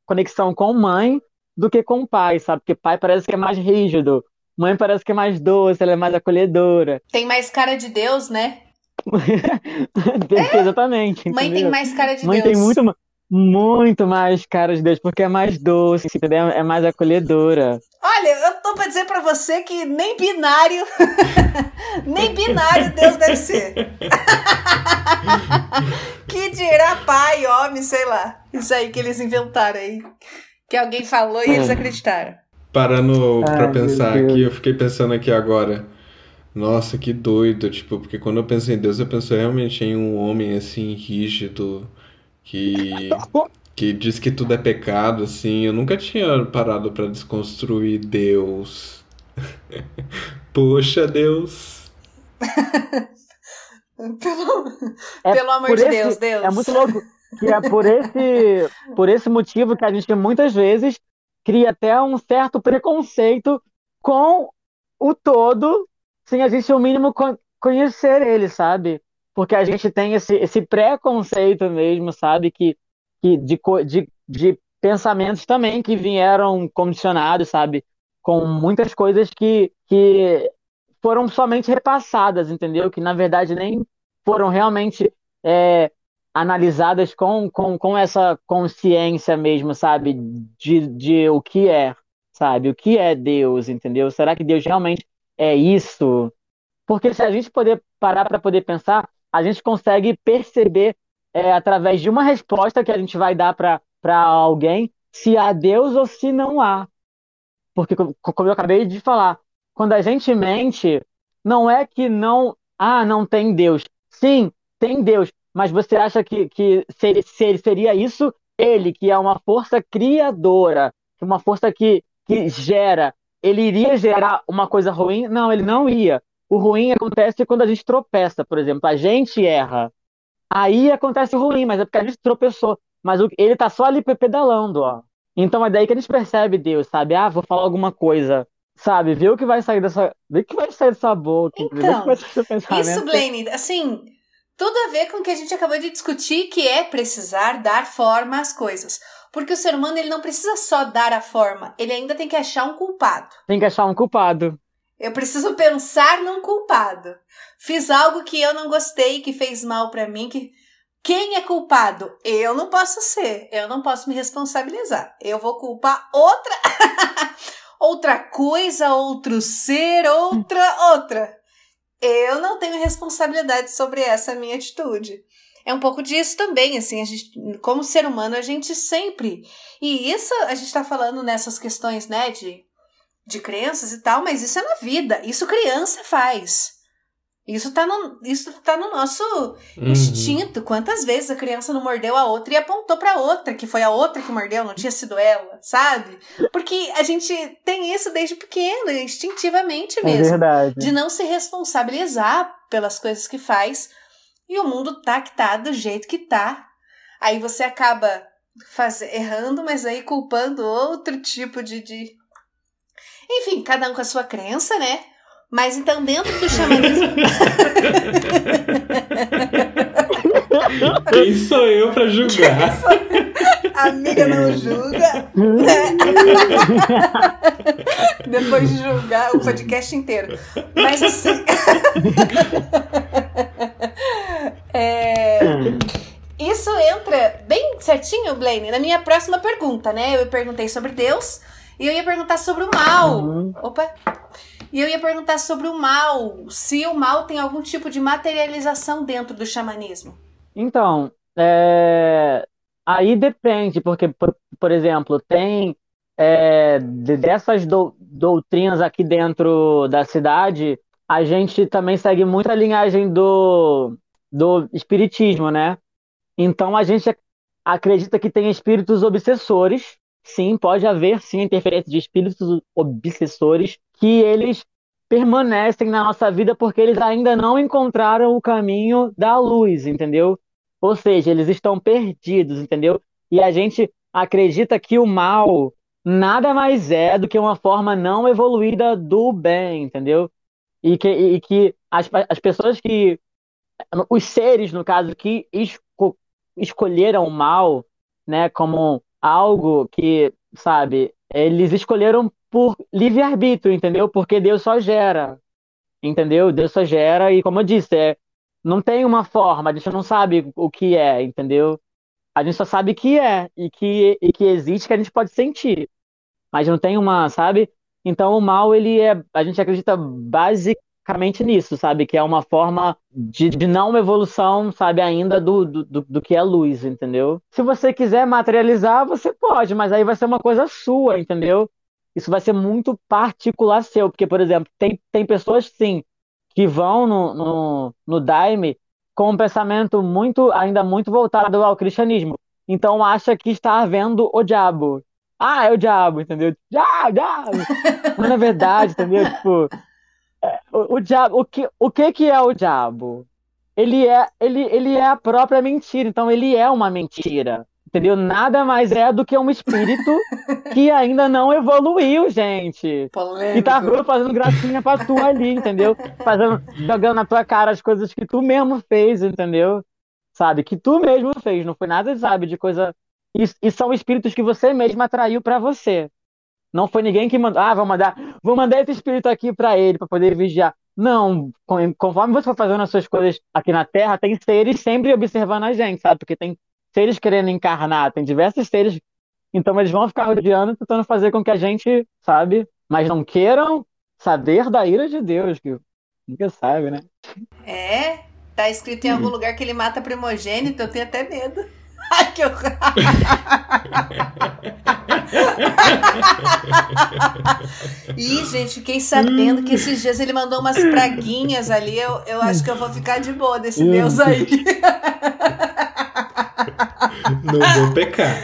conexão com mãe do que com pai, sabe? Porque pai parece que é mais rígido, mãe parece que é mais doce, ela é mais acolhedora. Tem mais cara de Deus, né? [laughs] é. Exatamente. Mãe entendeu? tem mais cara de mãe Deus. Mãe tem muito, muito mais cara de Deus, porque é mais doce, entendeu? É mais acolhedora. Olha, eu tô pra dizer pra você que nem binário, [laughs] nem binário Deus deve ser. [laughs] que dirá pai, homem, sei lá. Isso aí que eles inventaram aí. Que alguém falou e eles é. acreditaram. Parando Ai, pra pensar aqui, eu fiquei pensando aqui agora. Nossa, que doido, tipo, porque quando eu penso em Deus, eu penso realmente em um homem assim, rígido, que que diz que tudo é pecado, assim. Eu nunca tinha parado para desconstruir Deus. [laughs] Poxa, Deus. [laughs] pelo, é pelo amor de esse, Deus, Deus. É muito louco que é por esse, por esse motivo que a gente muitas vezes cria até um certo preconceito com o todo, sem a gente, o mínimo, conhecer ele, sabe? Porque a gente tem esse, esse preconceito mesmo, sabe? Que, que de, de, de pensamentos também que vieram condicionados, sabe? Com muitas coisas que, que foram somente repassadas, entendeu? Que na verdade nem foram realmente é, analisadas com, com, com essa consciência mesmo, sabe? De, de o que é, sabe? O que é Deus, entendeu? Será que Deus realmente é isso? Porque se a gente poder parar para poder pensar, a gente consegue perceber é, através de uma resposta que a gente vai dar para alguém se há Deus ou se não há. Porque, como eu acabei de falar, quando a gente mente, não é que não, ah, não tem Deus. Sim, tem Deus, mas você acha que, que seria, seria isso ele, que é uma força criadora, uma força que, que gera, ele iria gerar uma coisa ruim? Não, ele não ia. O ruim acontece quando a gente tropeça, por exemplo. A gente erra. Aí acontece o ruim, mas é porque a gente tropeçou. Mas ele tá só ali pedalando, ó. Então é daí que a gente percebe Deus, sabe? Ah, vou falar alguma coisa. Sabe? Vê o que vai sair dessa. Vê o que vai sair dessa boca. Então, isso, Blaine, assim, tudo a ver com o que a gente acabou de discutir, que é precisar dar forma às coisas. Porque o ser humano ele não precisa só dar a forma, ele ainda tem que achar um culpado. Tem que achar um culpado. Eu preciso pensar num culpado. Fiz algo que eu não gostei, que fez mal para mim, que quem é culpado? Eu não posso ser, eu não posso me responsabilizar. Eu vou culpar outra [laughs] outra coisa, outro ser, outra outra. Eu não tenho responsabilidade sobre essa minha atitude é um pouco disso também, assim, a gente, como ser humano, a gente sempre. E isso a gente está falando nessas questões, né, de, de crenças e tal, mas isso é na vida, isso criança faz. Isso tá no, isso tá no nosso uhum. instinto. Quantas vezes a criança não mordeu a outra e apontou para outra, que foi a outra que mordeu, não tinha sido ela, sabe? Porque a gente tem isso desde pequeno, instintivamente é mesmo. É verdade. De não se responsabilizar pelas coisas que faz e o mundo tá que tá do jeito que tá. Aí você acaba faz... errando, mas aí culpando outro tipo de, de. Enfim, cada um com a sua crença, né? Mas então, dentro do xamanismo. [laughs] Quem sou eu para julgar? Amiga não julga. [laughs] Depois de julgar o podcast inteiro. Mas assim. [laughs] É, isso entra bem certinho, Blaine, na minha próxima pergunta, né? Eu perguntei sobre Deus e eu ia perguntar sobre o mal. Uhum. Opa! E eu ia perguntar sobre o mal, se o mal tem algum tipo de materialização dentro do xamanismo. Então, é... aí depende, porque, por, por exemplo, tem é, dessas do, doutrinas aqui dentro da cidade, a gente também segue muito a linhagem do do espiritismo, né? Então a gente acredita que tem espíritos obsessores. Sim, pode haver sim interferência de espíritos obsessores que eles permanecem na nossa vida porque eles ainda não encontraram o caminho da luz, entendeu? Ou seja, eles estão perdidos, entendeu? E a gente acredita que o mal nada mais é do que uma forma não evoluída do bem, entendeu? E que, e que as, as pessoas que os seres, no caso, que esco escolheram o mal, né, como algo que, sabe, eles escolheram por livre-arbítrio, entendeu? Porque Deus só gera, entendeu? Deus só gera e, como eu disse, é, não tem uma forma, a gente não sabe o que é, entendeu? A gente só sabe que é e que, e que existe, que a gente pode sentir. Mas não tem uma, sabe? Então o mal, ele é, a gente acredita basicamente basicamente nisso, sabe? Que é uma forma de, de não evolução, sabe, ainda do, do, do que é luz, entendeu? Se você quiser materializar, você pode, mas aí vai ser uma coisa sua, entendeu? Isso vai ser muito particular seu, porque, por exemplo, tem, tem pessoas, sim, que vão no, no, no Daime com um pensamento muito, ainda muito voltado ao cristianismo. Então acha que está vendo o diabo. Ah, é o diabo, entendeu? Diabo, [laughs] diabo. Mas na verdade, entendeu? Tipo, o, o diabo, o que, o que que é o diabo? Ele é, ele, ele é a própria mentira, então ele é uma mentira. Entendeu? Nada mais é do que um espírito [laughs] que ainda não evoluiu, gente. Polêmico. E tá fazendo gracinha pra tu ali, entendeu? Fazendo, jogando na tua cara as coisas que tu mesmo fez, entendeu? Sabe? Que tu mesmo fez, não foi nada, sabe, de coisa. E, e são espíritos que você mesmo atraiu para você. Não foi ninguém que mandou, ah, vou mandar, vou mandar esse espírito aqui para ele para poder vigiar. Não, conforme você for fazendo as suas coisas aqui na Terra, tem seres sempre observando a gente, sabe? Porque tem seres querendo encarnar, tem diversos seres, então eles vão ficar rodeando, tentando fazer com que a gente, sabe? Mas não queiram saber da ira de Deus, que nunca sabe, né? É, tá escrito em algum hum. lugar que ele mata primogênito, eu tenho até medo. Ai, que horror! [laughs] Ih, gente, fiquei sabendo que esses dias ele mandou umas praguinhas ali. Eu, eu acho que eu vou ficar de boa desse Deus aí. [laughs] Não vou pecar.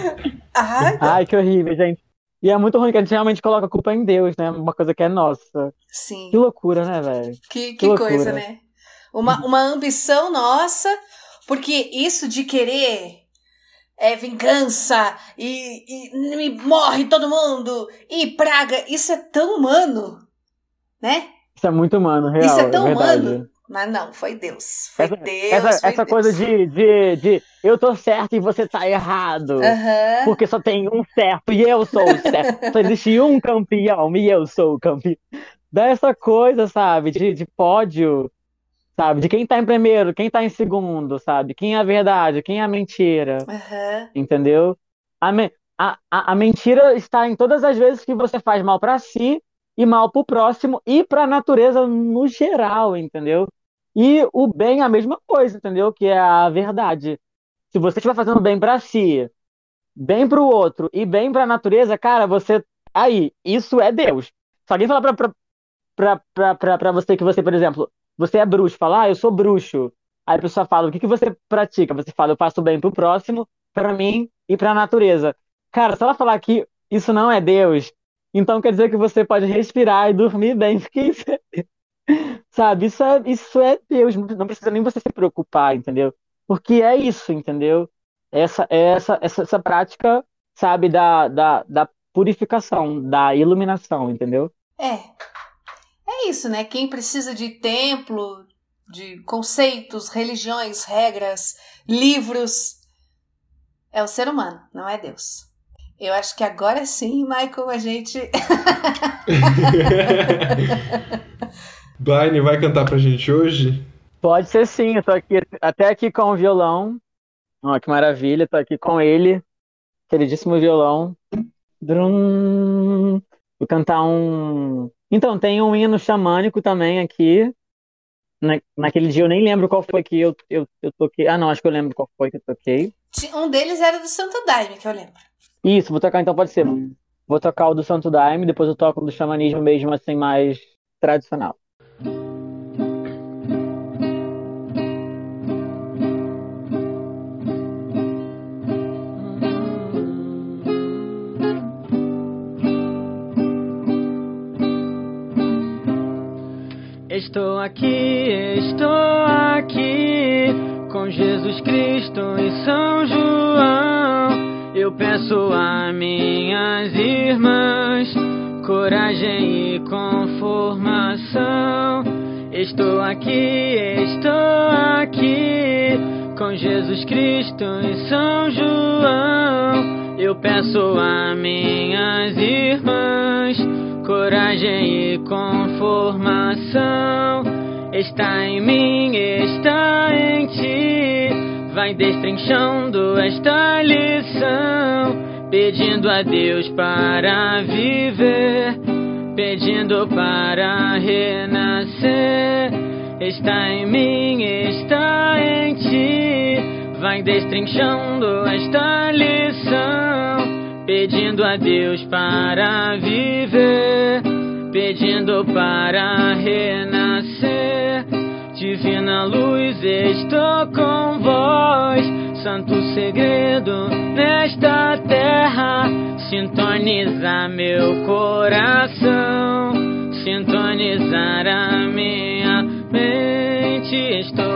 Ai, Ai, que horrível, gente. E é muito ruim que a gente realmente coloca a culpa em Deus, né? Uma coisa que é nossa. sim. Que loucura, né, velho? Que, que Que loucura. coisa, né? Uma, uma ambição nossa, porque isso de querer é vingança e, e me morre todo mundo e praga, isso é tão humano, né? Isso é muito humano, real. isso é tão verdade. humano. Mas não, foi Deus. Foi Essa, Deus. essa, foi essa Deus. coisa de, de, de eu tô certo e você tá errado. Porque só tem um certo e eu sou o [laughs] certo. Só existe um campeão e eu sou o campeão. Dessa coisa, sabe? De, de pódio, sabe? De quem tá em primeiro, quem tá em segundo, sabe? Quem é a verdade, quem é a mentira, Aham. entendeu? A, me- a, a, a mentira está em todas as vezes que você faz mal pra si e mal pro próximo e pra natureza no geral, entendeu? E o bem é a mesma coisa, entendeu? Que é a verdade. Se você estiver fazendo bem pra si, bem pro outro e bem pra natureza, cara, você. Aí, isso é Deus. Se alguém falar pra, pra, pra, pra, pra, pra você que você, por exemplo, você é bruxo, falar, ah, eu sou bruxo. Aí a pessoa fala, o que que você pratica? Você fala, eu faço bem pro próximo, pra mim e pra natureza. Cara, se ela falar que isso não é Deus, então quer dizer que você pode respirar e dormir bem, [laughs] porque isso é Sabe, isso é, isso é Deus, não precisa nem você se preocupar, entendeu? Porque é isso, entendeu? Essa, essa, essa, essa prática, sabe, da, da, da purificação, da iluminação, entendeu? É. É isso, né? Quem precisa de templo, de conceitos, religiões, regras, livros, é o ser humano, não é Deus. Eu acho que agora sim, Michael, a gente. [laughs] Blaine vai cantar pra gente hoje? Pode ser sim, eu tô aqui, até aqui com o violão. Ó, que maravilha, tô aqui com ele, queridíssimo violão. Drum. Vou cantar um. Então, tem um hino xamânico também aqui. Na, naquele dia eu nem lembro qual foi que eu, eu, eu toquei. Ah, não, acho que eu lembro qual foi que eu toquei. Um deles era do Santo Daime, que eu lembro. Isso, vou tocar então, pode ser. Vou tocar o do Santo Daime, depois eu toco o do xamanismo mesmo, assim, mais tradicional. Estou aqui, estou aqui com Jesus Cristo e São João. Eu peço a minhas irmãs coragem e conformação. Estou aqui, estou aqui com Jesus Cristo e São João. Eu peço a minhas irmãs coragem e conformação. Está em mim, está em ti. Vai destrinchando esta lição, pedindo a Deus para viver, pedindo para renascer. Está em mim, está em ti. Vai destrinchando esta lição, pedindo a Deus para viver, pedindo para renascer. Divina luz, estou com vós, santo segredo nesta terra. Sintonizar meu coração, sintonizar a minha mente. Estou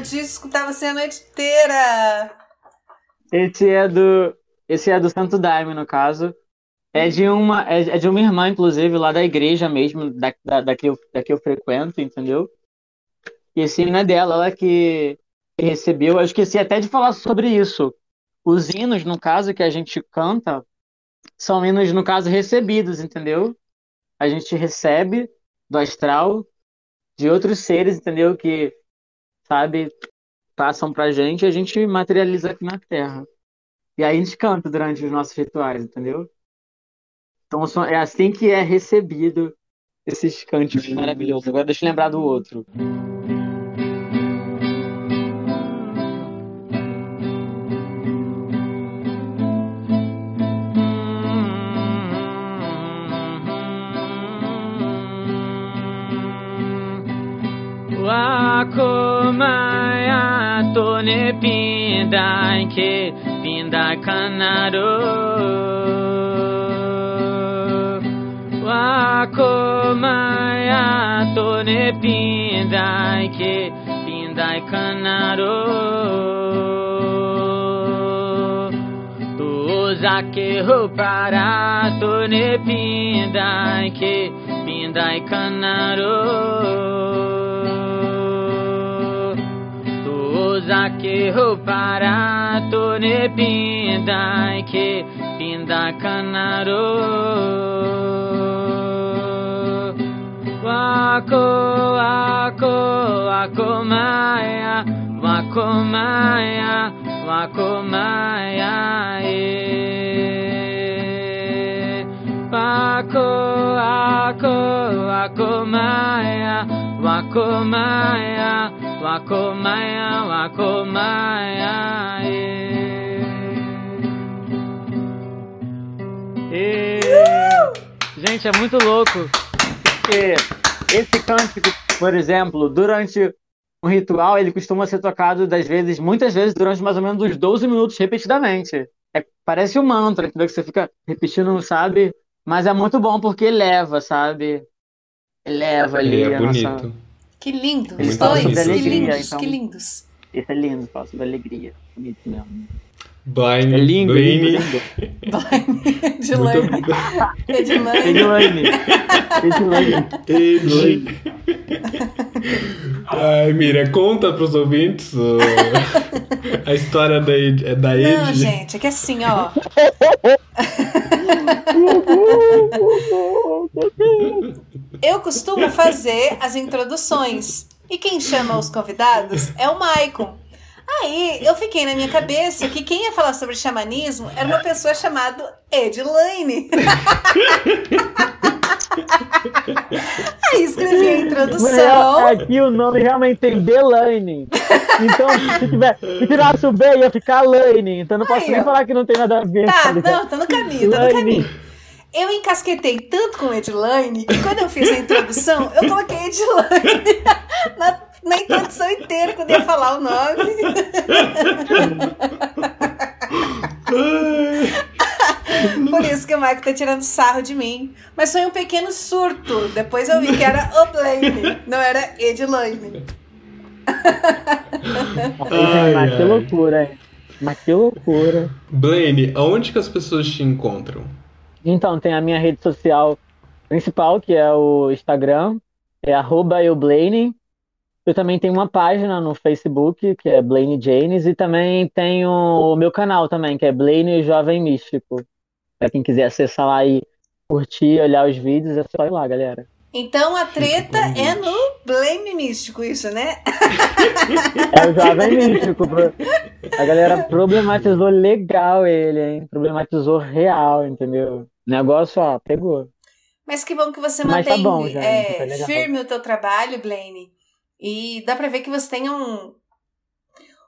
podia escutar você a noite inteira. Esse é do, esse é do Santo Daime, no caso. É de uma, é, é de uma irmã, inclusive, lá da igreja mesmo, da, da, da, que, eu, da que eu frequento, entendeu? E esse hino é dela, ela que, recebeu. Eu esqueci até de falar sobre isso. Os hinos, no caso, que a gente canta, são hinos, no caso, recebidos, entendeu? A gente recebe do astral de outros seres, entendeu? Que, sabe, passam pra gente e a gente materializa aqui na Terra. E aí a gente canta durante os nossos rituais, entendeu? Então é assim que é recebido esses cânticos maravilhosos. Agora deixa eu lembrar do outro. Wakomaya tone pindai ke pindai kanaro Wakomaya tone pindai ke pindai kanaro Zake ho para tone pindai ke pindai kanaro zake ho para to ne pindai ke pinda kanaro. Wako wako wako maya wako maya wako maya e wako wako wako maya wako maya e wako wako wako maya wako maya Wakomaya, Wakomaya, e... Gente, é muito louco. Porque esse cântico, por exemplo, durante um ritual, ele costuma ser tocado das vezes, muitas vezes, durante mais ou menos uns 12 minutos repetidamente. É, parece um mantra, entendeu? que você fica repetindo, sabe? Mas é muito bom porque leva, sabe? Eleva ali é a bonito. nossa que lindo. Os dois, que lindos, Então- que lindos. Esse é lindo, fala sobre alegria. Bonito mesmo. Blind, É lindo, Blaney. lindo, [laughs] lindo. Edilane. Muito Edilane. Edilane. Edilane. Ai, Mira, conta pros ouvintes o- a história da, Ed- da Não, Ed. gente, é que assim, ó. Eu costumo fazer as introduções. E quem chama os convidados é o Maicon. Aí eu fiquei na minha cabeça que quem ia falar sobre xamanismo era uma pessoa chamada Edilane. Aí escrevi a introdução. Aqui o nome realmente tem Delaine. Então, se, tiver, se tirasse o B, ia ficar Lane. Então não posso Aí, nem ó. falar que não tem nada a ver. Tá, não, tá no caminho, tá no caminho. Eu encasquetei tanto com Edilane que quando eu fiz a introdução, eu coloquei Edilane [laughs] na, na introdução inteira quando ia falar o nome. [laughs] Por isso que o Marco tá tirando sarro de mim. Mas foi um pequeno surto. Depois eu vi que era Oblane, não era Edilane. Ai, Mas que loucura, hein? Mas que loucura. Blaine, aonde que as pessoas te encontram? Então, tem a minha rede social principal, que é o Instagram, é arroba eublaine. Eu também tenho uma página no Facebook, que é Blaine Janes, e também tenho o meu canal também, que é Blaine Jovem Místico. Pra quem quiser acessar lá e curtir, olhar os vídeos, é só ir lá, galera. Então a treta é no Blame Místico, isso, né? [laughs] É o Jovem Místico. A galera problematizou legal ele, hein? Problematizou real, entendeu? O negócio, ó, pegou. Mas que bom que você Mas tá mantém bom, gente, é, tá legal. firme o teu trabalho, Blaine. E dá pra ver que você tem um,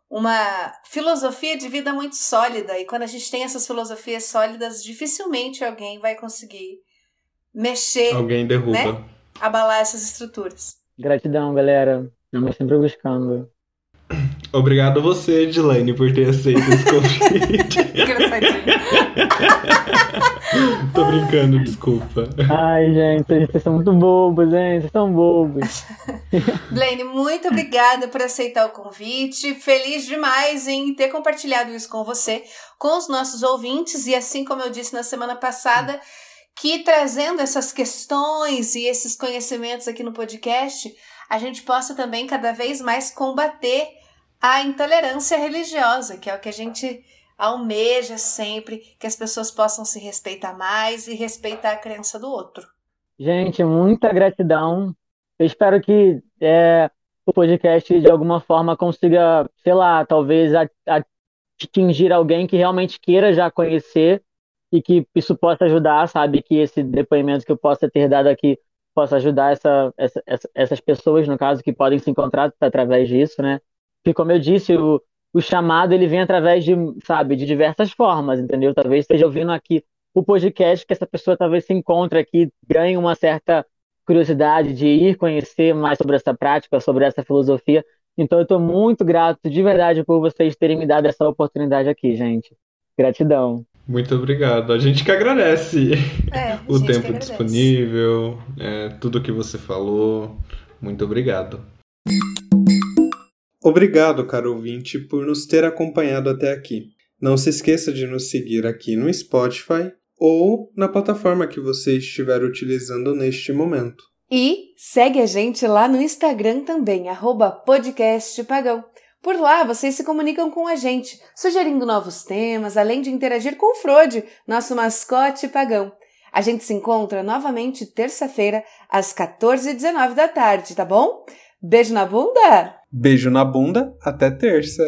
uma filosofia de vida muito sólida. E quando a gente tem essas filosofias sólidas, dificilmente alguém vai conseguir mexer, Alguém derruba. Né? abalar essas estruturas. Gratidão, galera. Estamos sempre buscando. [clears throat] Obrigado você, Edilane, por ter aceito esse convite. [laughs] Engraçadinho. [laughs] Tô brincando, desculpa. Ai, gente, vocês são muito bobos, hein? Vocês são bobos. [laughs] Blaine, muito obrigada por aceitar o convite. Feliz demais em ter compartilhado isso com você, com os nossos ouvintes. E assim como eu disse na semana passada, que trazendo essas questões e esses conhecimentos aqui no podcast, a gente possa também cada vez mais combater a intolerância religiosa, que é o que a gente almeja sempre, que as pessoas possam se respeitar mais e respeitar a crença do outro. Gente, muita gratidão. Eu espero que é, o podcast de alguma forma consiga, sei lá, talvez atingir alguém que realmente queira já conhecer e que isso possa ajudar, sabe? Que esse depoimento que eu possa ter dado aqui possa ajudar essa, essa, essas pessoas, no caso, que podem se encontrar através disso, né? Porque, como eu disse, o, o chamado ele vem através de, sabe, de diversas formas, entendeu? Talvez esteja ouvindo aqui o podcast que essa pessoa talvez se encontre aqui, ganhe uma certa curiosidade de ir conhecer mais sobre essa prática, sobre essa filosofia. Então, eu estou muito grato de verdade por vocês terem me dado essa oportunidade aqui, gente. Gratidão. Muito obrigado. A gente que agradece é, [laughs] o tempo disponível, é, tudo que você falou. Muito obrigado. Obrigado, caro ouvinte, por nos ter acompanhado até aqui. Não se esqueça de nos seguir aqui no Spotify ou na plataforma que você estiver utilizando neste momento. E segue a gente lá no Instagram também, podcastpagão. Por lá, vocês se comunicam com a gente, sugerindo novos temas, além de interagir com o Frode, nosso mascote pagão. A gente se encontra novamente terça-feira, às 14h19 da tarde, tá bom? Beijo na bunda! Beijo na bunda, até terça!